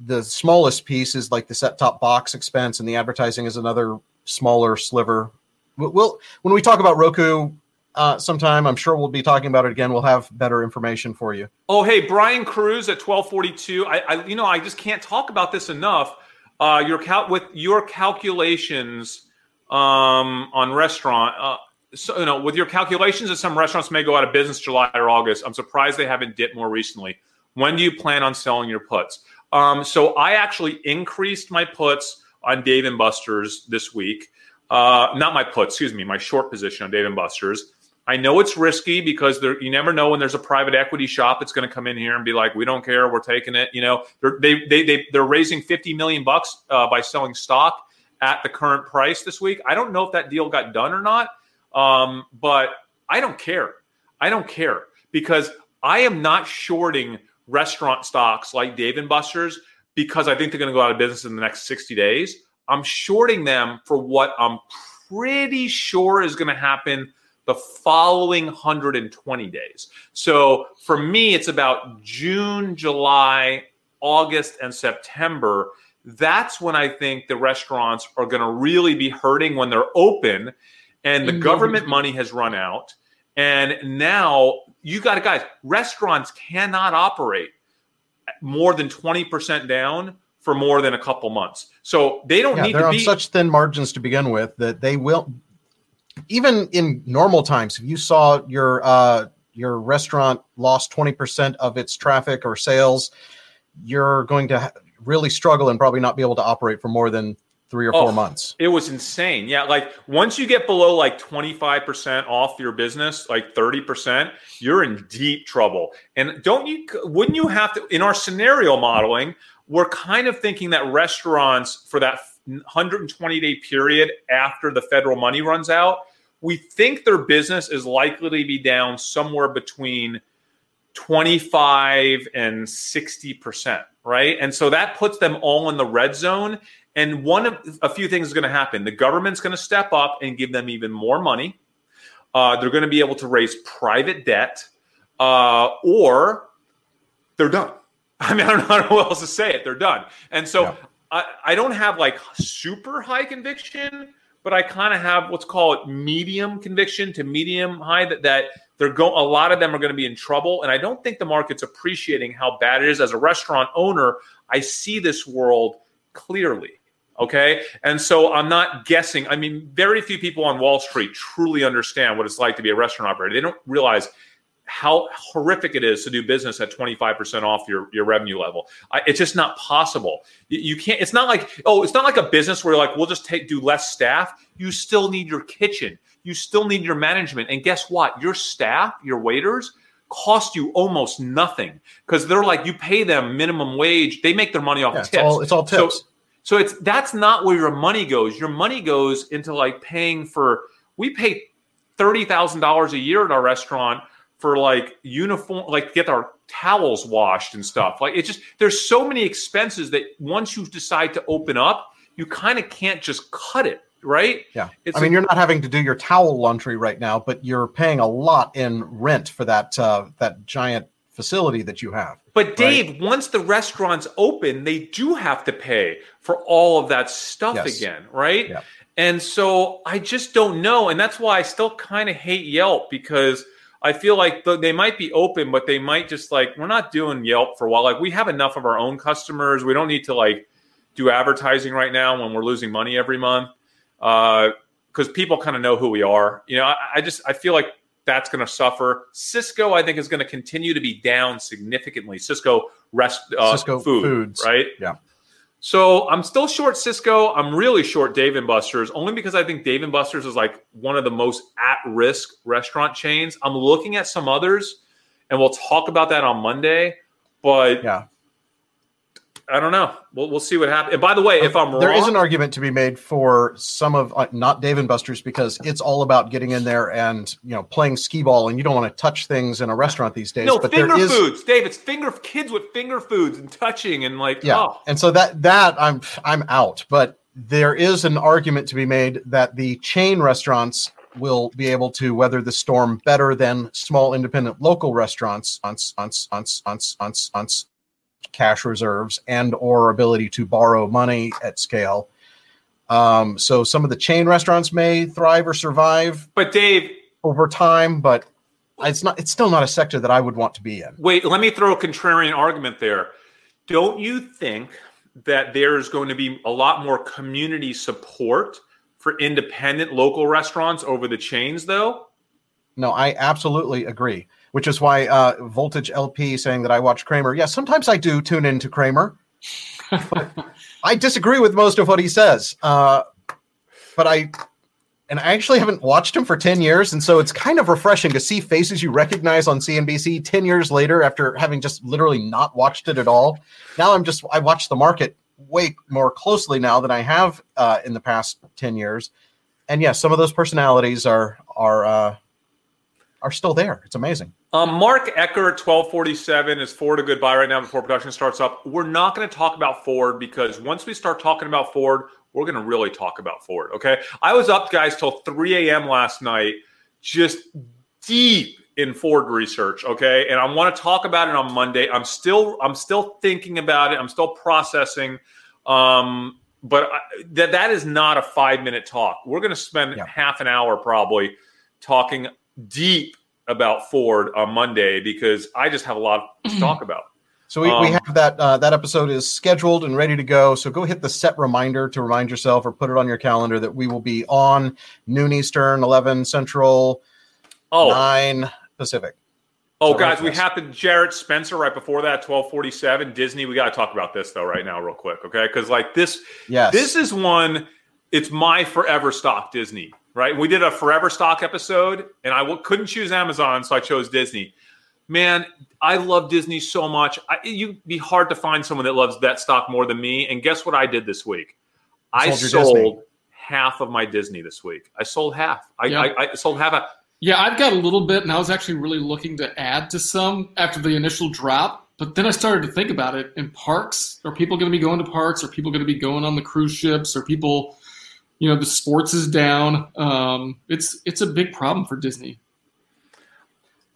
the smallest piece is like the set top box expense, and the advertising is another smaller sliver. We'll, we'll when we talk about Roku uh, sometime, I'm sure we'll be talking about it again. We'll have better information for you. Oh, hey, Brian Cruz at twelve forty two. I, I, you know, I just can't talk about this enough. Uh, your cal- with your calculations um, on restaurant. Uh, so, you know, with your calculations that some restaurants may go out of business July or August. I'm surprised they haven't dipped more recently. When do you plan on selling your puts? Um, so I actually increased my puts on Dave and Buster's this week. Uh, not my puts, excuse me, my short position on Dave and Buster's. I know it's risky because there, you never know when there's a private equity shop that's going to come in here and be like, "We don't care, we're taking it." You know, they're, they they they they're raising fifty million bucks uh, by selling stock at the current price this week. I don't know if that deal got done or not, um, but I don't care. I don't care because I am not shorting restaurant stocks like Dave and Buster's because I think they're going to go out of business in the next sixty days. I'm shorting them for what I'm pretty sure is going to happen the following 120 days. So for me, it's about June, July, August, and September. That's when I think the restaurants are going to really be hurting when they're open and the Mhm. government money has run out. And now you got to, guys, restaurants cannot operate more than 20% down for more than a couple months. So they don't Yeah, need they're to on be. such thin margins to begin with that they will even in normal times if you saw your uh your restaurant lost 20% of its traffic or sales you're going to really struggle and probably not be able to operate for more than 3 or 4 Oh, months It was insane. Yeah, like once you get below like 25% off your business, like 30%, you're in deep trouble. And don't you wouldn't you have to in our scenario modeling, we're kind of thinking that restaurants for that 120 day period after the federal money runs out, we think their business is likely to be down somewhere between 25 and 60%, right? And so that puts them all in the red zone. And one of a few things is going to happen. The government's going to step up and give them even more money. Uh, they're going to be able to raise private debt, uh, or they're done. I mean, I don't know how else to say it. They're done. And so Yeah. I, I don't have like super high conviction, but I kind of have what's called medium conviction to medium high that, that they're going a lot of them are going to be in trouble. And I don't think the market's appreciating how bad it is. As a restaurant owner, I see this world clearly. Okay. And so I'm not guessing. I mean, very few people on Wall Street truly understand what it's like to be a restaurant operator. They don't realize how horrific it is to do business at 25% off your, your revenue level. I, it's just not possible. You, you can't, it's not like, oh, it's not like a business where like, we'll just take, do less staff. You still need your kitchen. You still need your management. And guess what? Your staff, your waiters, cost you almost nothing because they're like you pay them minimum wage. They make their money off yeah, of it's tips. all it's all So- tips So it's that's not where your money goes. Your money goes into like paying for we pay thirty thousand dollars a year at our restaurant for like uniform, like get our towels washed and stuff. Like it's just there's so many expenses that once you decide to open up, you kind of can't just cut it, right? Yeah. It's I mean, a- you're not having to do your towel laundry right now, but you're paying a lot in rent for that uh, that giant facility that you have. But Dave, once the restaurants open, they do have to pay for all of that stuff Yes. again, right? Yeah. And so I just don't know, and that's why I still kind of hate Yelp because I feel like th- they might be open, but they might just like we're not doing Yelp for a while. Like we have enough of our own customers. We don't need to like do advertising right now when we're losing money every month because people kind of know who we are. You know, I, I just I feel like that's going to suffer. Sysco, I think, is going to continue to be down significantly. Sysco rest uh, Sysco food, Foods. right? Yeah. So I'm still short Sysco. I'm really short Dave and Buster's, only because I think Dave and Buster's is like one of the most at-risk restaurant chains. I'm looking at some others, and we'll talk about that on Monday. But Yeah. I don't know. We'll, we'll see what happens. And by the way, if I'm wrong, There is an argument to be made for some of uh, not Dave and Buster's because it's all about getting in there and you know playing skee ball, and you don't want to touch things in a restaurant these days. no but finger there is, foods, Dave. It's finger kids with finger foods and touching and like yeah, oh. and so that that I'm I'm out. But there is an argument to be made that the chain restaurants will be able to weather the storm better than small independent local restaurants on on on on on on cash reserves and or ability to borrow money at scale. Um, so some of the chain restaurants may thrive or survive But Dave, over time, but it's not. It's still not a sector that I would want to be in. Wait, let me throw a contrarian argument there. Don't you think that there's going to be a lot more community support for independent local restaurants over the chains, though? No, I absolutely agree. Which is why uh, Voltage LP saying that I watch Cramer. Yeah, sometimes I do tune into Cramer. I disagree with most of what he says, uh, but I and I actually haven't watched him for ten years, and so it's kind of refreshing to see faces you recognize on CNBC ten years later after having just literally not watched it at all. Now I'm just I watch the market way more closely now than I have uh, in the past ten years, and yes, some of those personalities are are uh, are still there. It's amazing. Um, Mark Ecker 1247 is Ford a good buy right now before production starts up. We're not going to talk about Ford because once we start talking about Ford, we're going to really talk about Ford. Okay. I was up, guys, till 3 a.m. last night, just deep in Ford research. Okay. And I want to talk about it on Monday. I'm still, I'm still thinking about it. I'm still processing. Um, but I, that that is not a five minute talk. We're going to spend Yeah. half an hour probably talking deep about Ford on Monday because I just have a lot to talk about. So we, we Um, have that uh, that episode is scheduled and ready to go. So go hit the set reminder to remind yourself or put it on your calendar that we will be on noon Eastern, eleven Central, nine Pacific. oh, so guys, we yes. have to Jarrett Spencer right before that, twelve forty seven. Disney. We got to talk about this though right now, real quick, okay? Because like this, Yes. this is one. It's my forever stock, Disney. Right? We did a forever stock episode, and I w- couldn't choose Amazon, so I chose Disney. Man, I love Disney so much. I, you'd be hard to find someone that loves that stock more than me. And guess what I did this week? I Sold your sold half of my Disney this week. I sold half. I, Yeah. I, I sold half. A, Yeah, I've got a little bit, and I was actually really looking to add to some after the initial drop. But then I started to think about it. In parks, are people going to be going to parks? Are people going to be going on the cruise ships? Are people, you know, the sports is down. Um, it's it's a big problem for Disney.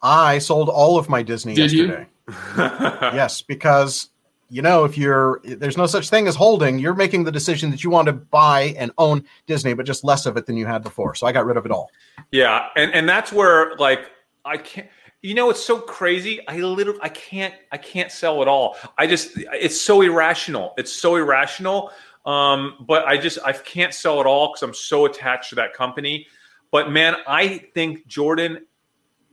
I sold all of my Disney Did you? yesterday. yes, because you know if you're there's no such thing as holding. You're making the decision that you want to buy and own Disney, but just less of it than you had before. So I got rid of it all. Yeah, and and that's where like I can't. You know, it's so crazy. I literally I can't I can't sell at all. I just it's so irrational. It's so irrational. Um, but I just I can't sell it all because I'm so attached to that company. But man, I think Jordan,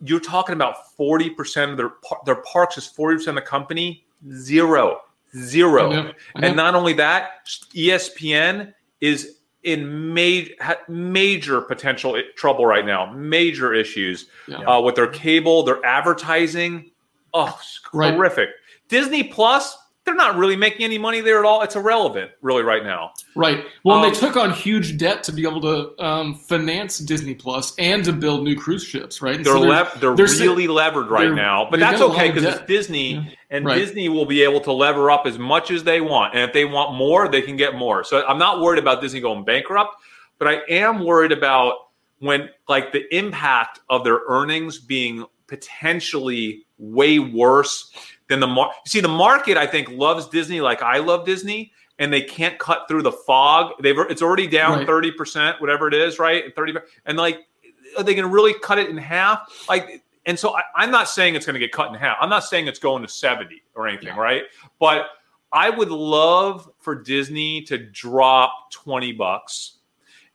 you're talking about forty percent of their their parks is forty percent of the company. Zero, zero. I know, I know. And not only that, ESPN is in major major potential trouble right now. Major issues Yeah. uh, with their cable, their advertising. Oh, it's Right. horrific. Disney Plus, they're not really making any money there at all. It's irrelevant, really, right now. Right. Well, Um, they took on huge debt to be able to um, finance Disney Plus and to build new cruise ships, right? They're so they're, they're si- really levered right now, but that's okay because it's. Disney, Yeah. and Right. Disney will be able to lever up as much as they want, and if they want more, they can get more. So I'm not worried about Disney going bankrupt, but I am worried about when like the impact of their earnings being potentially way worse than the mar- see the market. I think loves Disney like I love Disney. And they can't cut through the fog. They've it's already down Right. thirty percent, whatever it is, right? Thirty, and like are they going to really cut it in half? Like, and so I, I'm not saying it's going to get cut in half. I'm not saying it's going to 70 or anything, right? But I would love for Disney to drop 20 bucks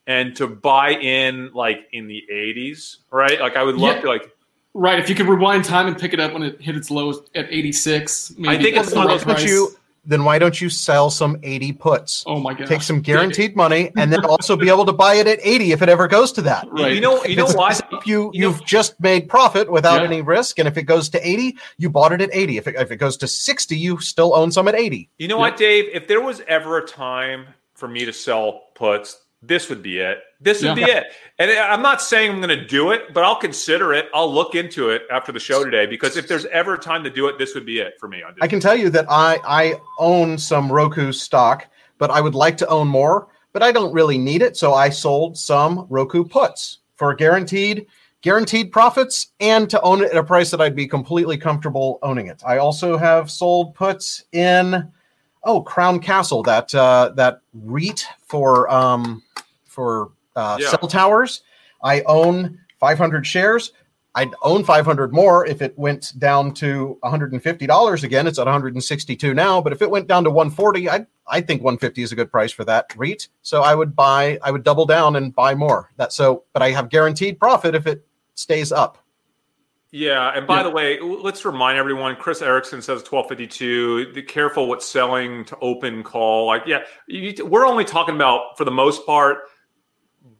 and to buy in like in the 80s, right? Like I would love Yeah. to like right. If you could rewind time and pick it up when it hit its lowest at 86, maybe I think that's it's the one of those- price. you then why don't you sell some 80 puts? oh my god. Take some guaranteed money and then also be able to buy it at 80 if it ever goes to that. Right. You know, you know why you, you you've just made profit without Yeah. any risk and if it goes to 80 you bought it at 80 if it, if it goes to 60 you still own some at 80 You know Yep. what, Dave? If there was ever a time for me to sell puts, this would be it. This would Yeah. be it. And I'm not saying I'm going to do it, but I'll consider it. I'll look into it after the show today because if there's ever a time to do it, this would be it for me. On I can tell you that I I own some Roku stock but I would like to own more but I don't really need it so I sold some Roku puts for guaranteed guaranteed profits and to own it at a price that I'd be completely comfortable owning it. I also have sold puts in oh Crown Castle that uh, that REIT for um, for uh, Yeah. cell towers. I own 500 shares. I'd own 500 more if it went down to $150 again. It's at 162 now, but if it went down to 140, I I think 150 is a good price for that REIT. So I would buy, I would double down and buy more. That so, but I have guaranteed profit if it stays up. Yeah, and by Yeah. the way, let's remind everyone. Chris Erickson says twelve fifty two. Be careful what's selling to open call. Like, yeah, you, we're only talking about for the most part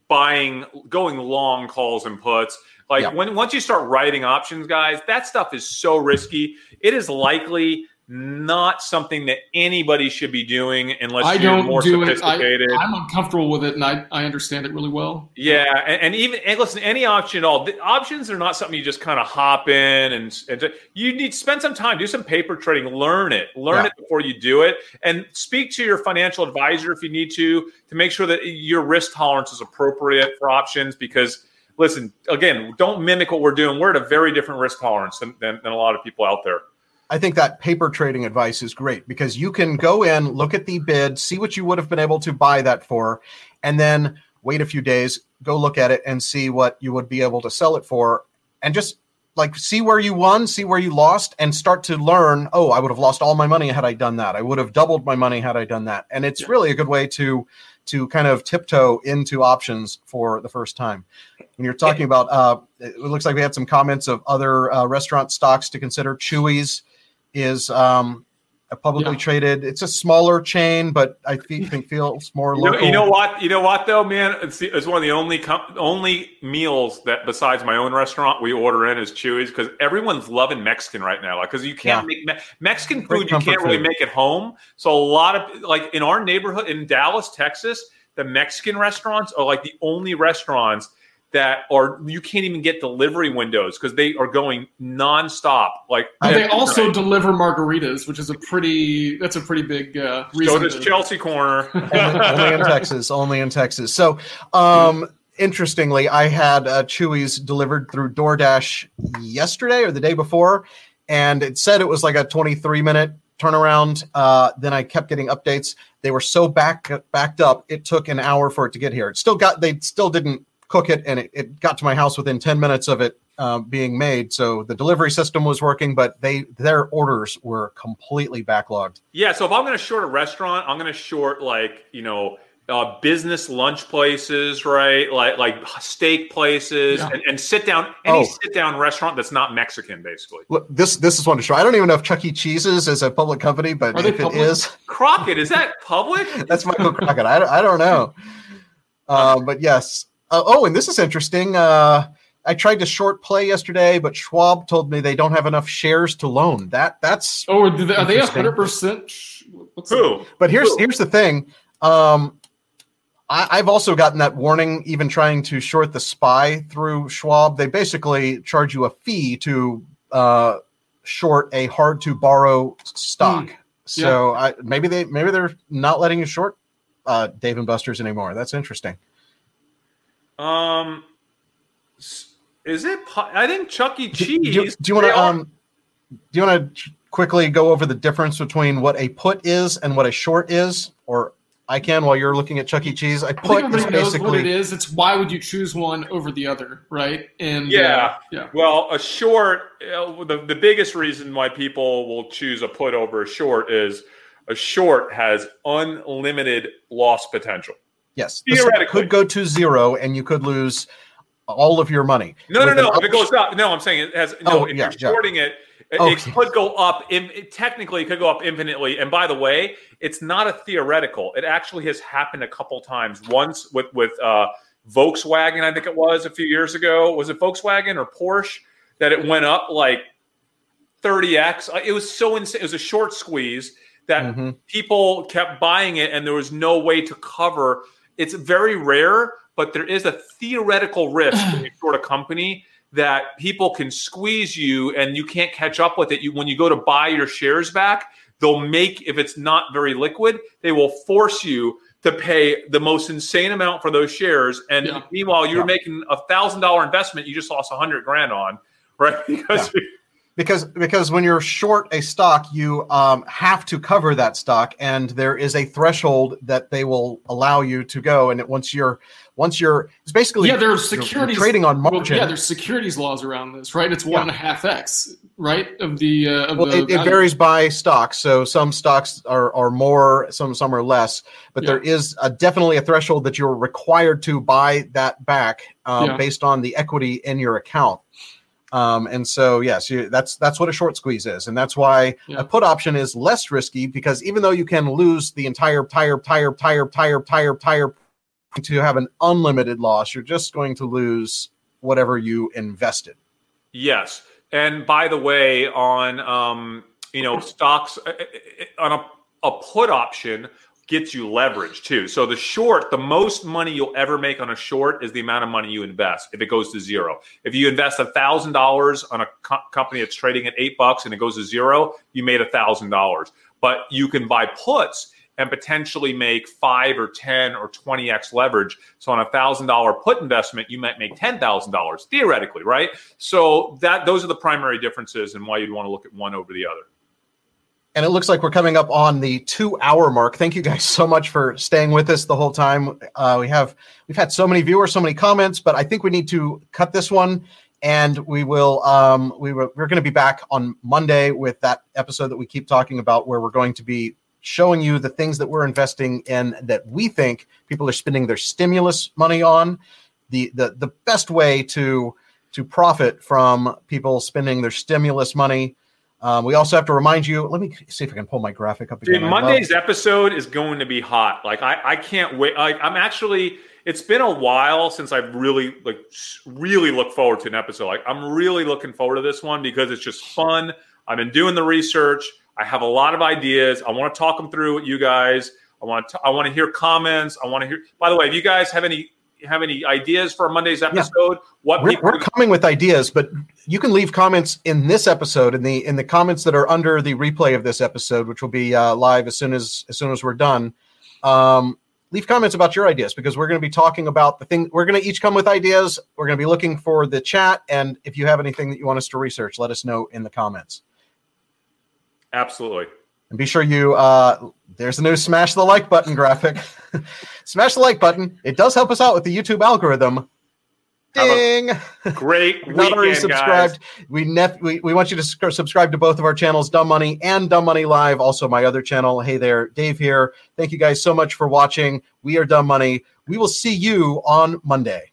buying, going long calls and puts. Like Yeah. when once you start writing options, guys, that stuff is so risky. It is likely not something that anybody should be doing unless I you're more do it. I, sophisticated. I'm uncomfortable with it, and I, I understand it really well. Yeah, and, and even and listen, any option at all. The options are not something you just kind of hop in and, and you need to spend some time, do some paper trading, learn it, learn Yeah. it before you do it, and speak to your financial advisor if you need to to make sure that your risk tolerance is appropriate for options. Because listen, again, don't mimic what we're doing. We're at a very different risk tolerance than, than, than a lot of people out there. I think that paper trading advice is great because you can go in, look at the bid, see what you would have been able to buy that for, and then wait a few days, go look at it and see what you would be able to sell it for, and just like see where you won, see where you lost, and start to learn. Oh, I would have lost all my money had I done that. I would have doubled my money had I done that. And it's really a good way to to kind of tiptoe into options for the first time. When you're talking about, uh, it looks like we had some comments of other uh, restaurant stocks to consider. Chuy's is um, a publicly Yeah. traded. It's a smaller chain, but I think feels more You know, local. you know what? You know what though, man? It's, the, it's one of the only com- only meals that besides my own restaurant we order in is Chuy's because everyone's loving Mexican right now. Like because you can't make Me- Mexican food, you can't really food. make at home. So a lot of like in our neighborhood in Dallas, Texas, the Mexican restaurants are like the only restaurants that are you can't even get delivery windows because they are going nonstop. Like But they also night. deliver margaritas, which is a pretty that's a pretty big uh, so reason. does to- Chelsea Corner. only, only in Texas. Only in Texas. So, um, interestingly, I had uh, Chuy's delivered through DoorDash yesterday or the day before, and it said it was like a 23 minute turnaround. Uh, then I kept getting updates. They were so back backed up, it took an hour for it to get here. It still got. They still didn't cook it, and it, it got to my house within 10 minutes of it. Uh, being made, so the delivery system was working, but they their orders were completely backlogged. Yeah, so if I'm going to short a restaurant, I'm going to short like you know uh, business lunch places, right? Like like steak places, Yeah. and, and sit down any Oh. sit down restaurant that's not Mexican, basically. Look, this this is one to show. I don't even know if Chuck E. Cheese's is a public company, but Are if it public? is, Crockett is that public? that's Michael Crockett. I, don't- I don't know. Uh, but yes. Uh, oh, and this is interesting. Uh, I tried to short play yesterday, but Schwab told me they don't have enough shares to loan. That that's Oh, are they, are they 100%? Who? But here's Who? here's the thing. Um, I, I've also gotten that warning, even trying to short the SPY through Schwab. They basically charge you a fee to uh, short a hard to borrow stock. So I, maybe they maybe they're not letting you short uh, Dave and Buster's anymore. That's interesting. Um, is it? po- I think Chuck E. Do, Cheese. do you want to are- um do you want to quickly go over the difference between what a put is and what a short is, or I can while you're looking at Chuck E. Cheese. I I think put is everybody knows what it basically. It's why would you choose one over the other, right? And uh, Yeah. yeah. Well, a short, uh, the, the biggest reason why people will choose a put over a short is a short has unlimited loss potential. Yes, Theoretically. could go to zero, and you could lose all of your money. No, no, no. If it goes up, no, I'm saying it has. No, Oh, if yeah, you're yeah. shorting it, it, Oh, it could go up. In, it technically, it could go up infinitely. And by the way, it's not a theoretical. It actually has happened a couple times. Once with with uh, Volkswagen, I think it was a few years ago. Was it Volkswagen or Porsche that it went up like 30x? Uh, It was so insane. It was a short squeeze that Mhm. people kept buying it, and there was no way to cover. It's very rare, but there is a theoretical risk when you short a company that people can squeeze you and you can't catch up with it. You when you go to buy your shares back, they'll make if it's not very liquid, they will force you to pay the most insane amount for those shares. And Yeah. meanwhile, you're Yeah. making a thousand dollar investment, you just lost a hundred grand on, right? Because because because when you're short a stock, you um, have to cover that stock, and there is a threshold that they will allow you to go. And it, once you're once you're it's basically yeah, there's securities trading on well, margin. yeah, there's securities laws around this, right? It's Yeah. one and a half x, right? Of the uh, of well, the it, it varies by stock. So some stocks are, are more, some some are less. But Yeah. there is a, definitely a threshold that you're required to buy that back um, Yeah. based on the equity in your account. Um, and so yes, you, that's that's what a short squeeze is, and that's why Yeah. a put option is less risky because even though you can lose the entire tire tire tire tire tire tire to have an unlimited loss, you're just going to lose whatever you invested. Yes, and by the way, on um, you know stocks uh, uh, on a, a put option gets you leverage too. So the short, the most money you'll ever make on a short is the amount of money you invest. If it goes to zero, if you invest a thousand dollars on a co- company that's trading at eight bucks and it goes to zero, you made a thousand dollars. But you can buy puts and potentially make five or ten or twenty x leverage. So on a thousand dollar put investment, you might make ten thousand dollars theoretically, right? So that those are the primary differences and why you'd want to look at one over the other. And it looks like we're coming up on the two hour mark. Thank you guys so much for staying with us the whole time. Uh, we have we've had so many viewers, so many comments, but I think we need to cut this one. And we will um, we were, we're going to be back on Monday with that episode that we keep talking about, where we're going to be showing you the things that we're investing in that we think people are spending their stimulus money on. The the the best way to to profit from people spending their stimulus money. Um, we also have to remind you. Let me see if I can pull my graphic up again. Dude, I Monday's episode is going to be hot. Like I, I can't wait. Like I'm actually. It's been a while since I've really like really looked forward to an episode. Like I'm really looking forward to this one because it's just fun. I've been doing the research. I have a lot of ideas. I want to talk them through with you guys. I want to. I want to hear comments. I want to hear. By the way, if you guys have any have any ideas for Monday's episode, what we're, we're coming with ideas, but you can leave comments in this episode in the in the comments that are under the replay of this episode, which will be uh, live as soon as as soon as we're done. Um, leave comments about your ideas because we're going to be talking about the thing. We're going to each come with ideas. We're going to be looking for the chat, and if you have anything that you want us to research, let us know in the comments. absolutely. And be sure you uh there's a new smash the like button graphic. smash the like button. It does help us out with the YouTube algorithm. Ding. Great If you're not already weekend, guys. subscribed, we, nef- we we want you to sc- subscribe to both of our channels, Dumb Money and Dumb Money Live. Also, my other channel. Hey there, Dave here. Thank you guys so much for watching. We are Dumb Money. We will see you on Monday.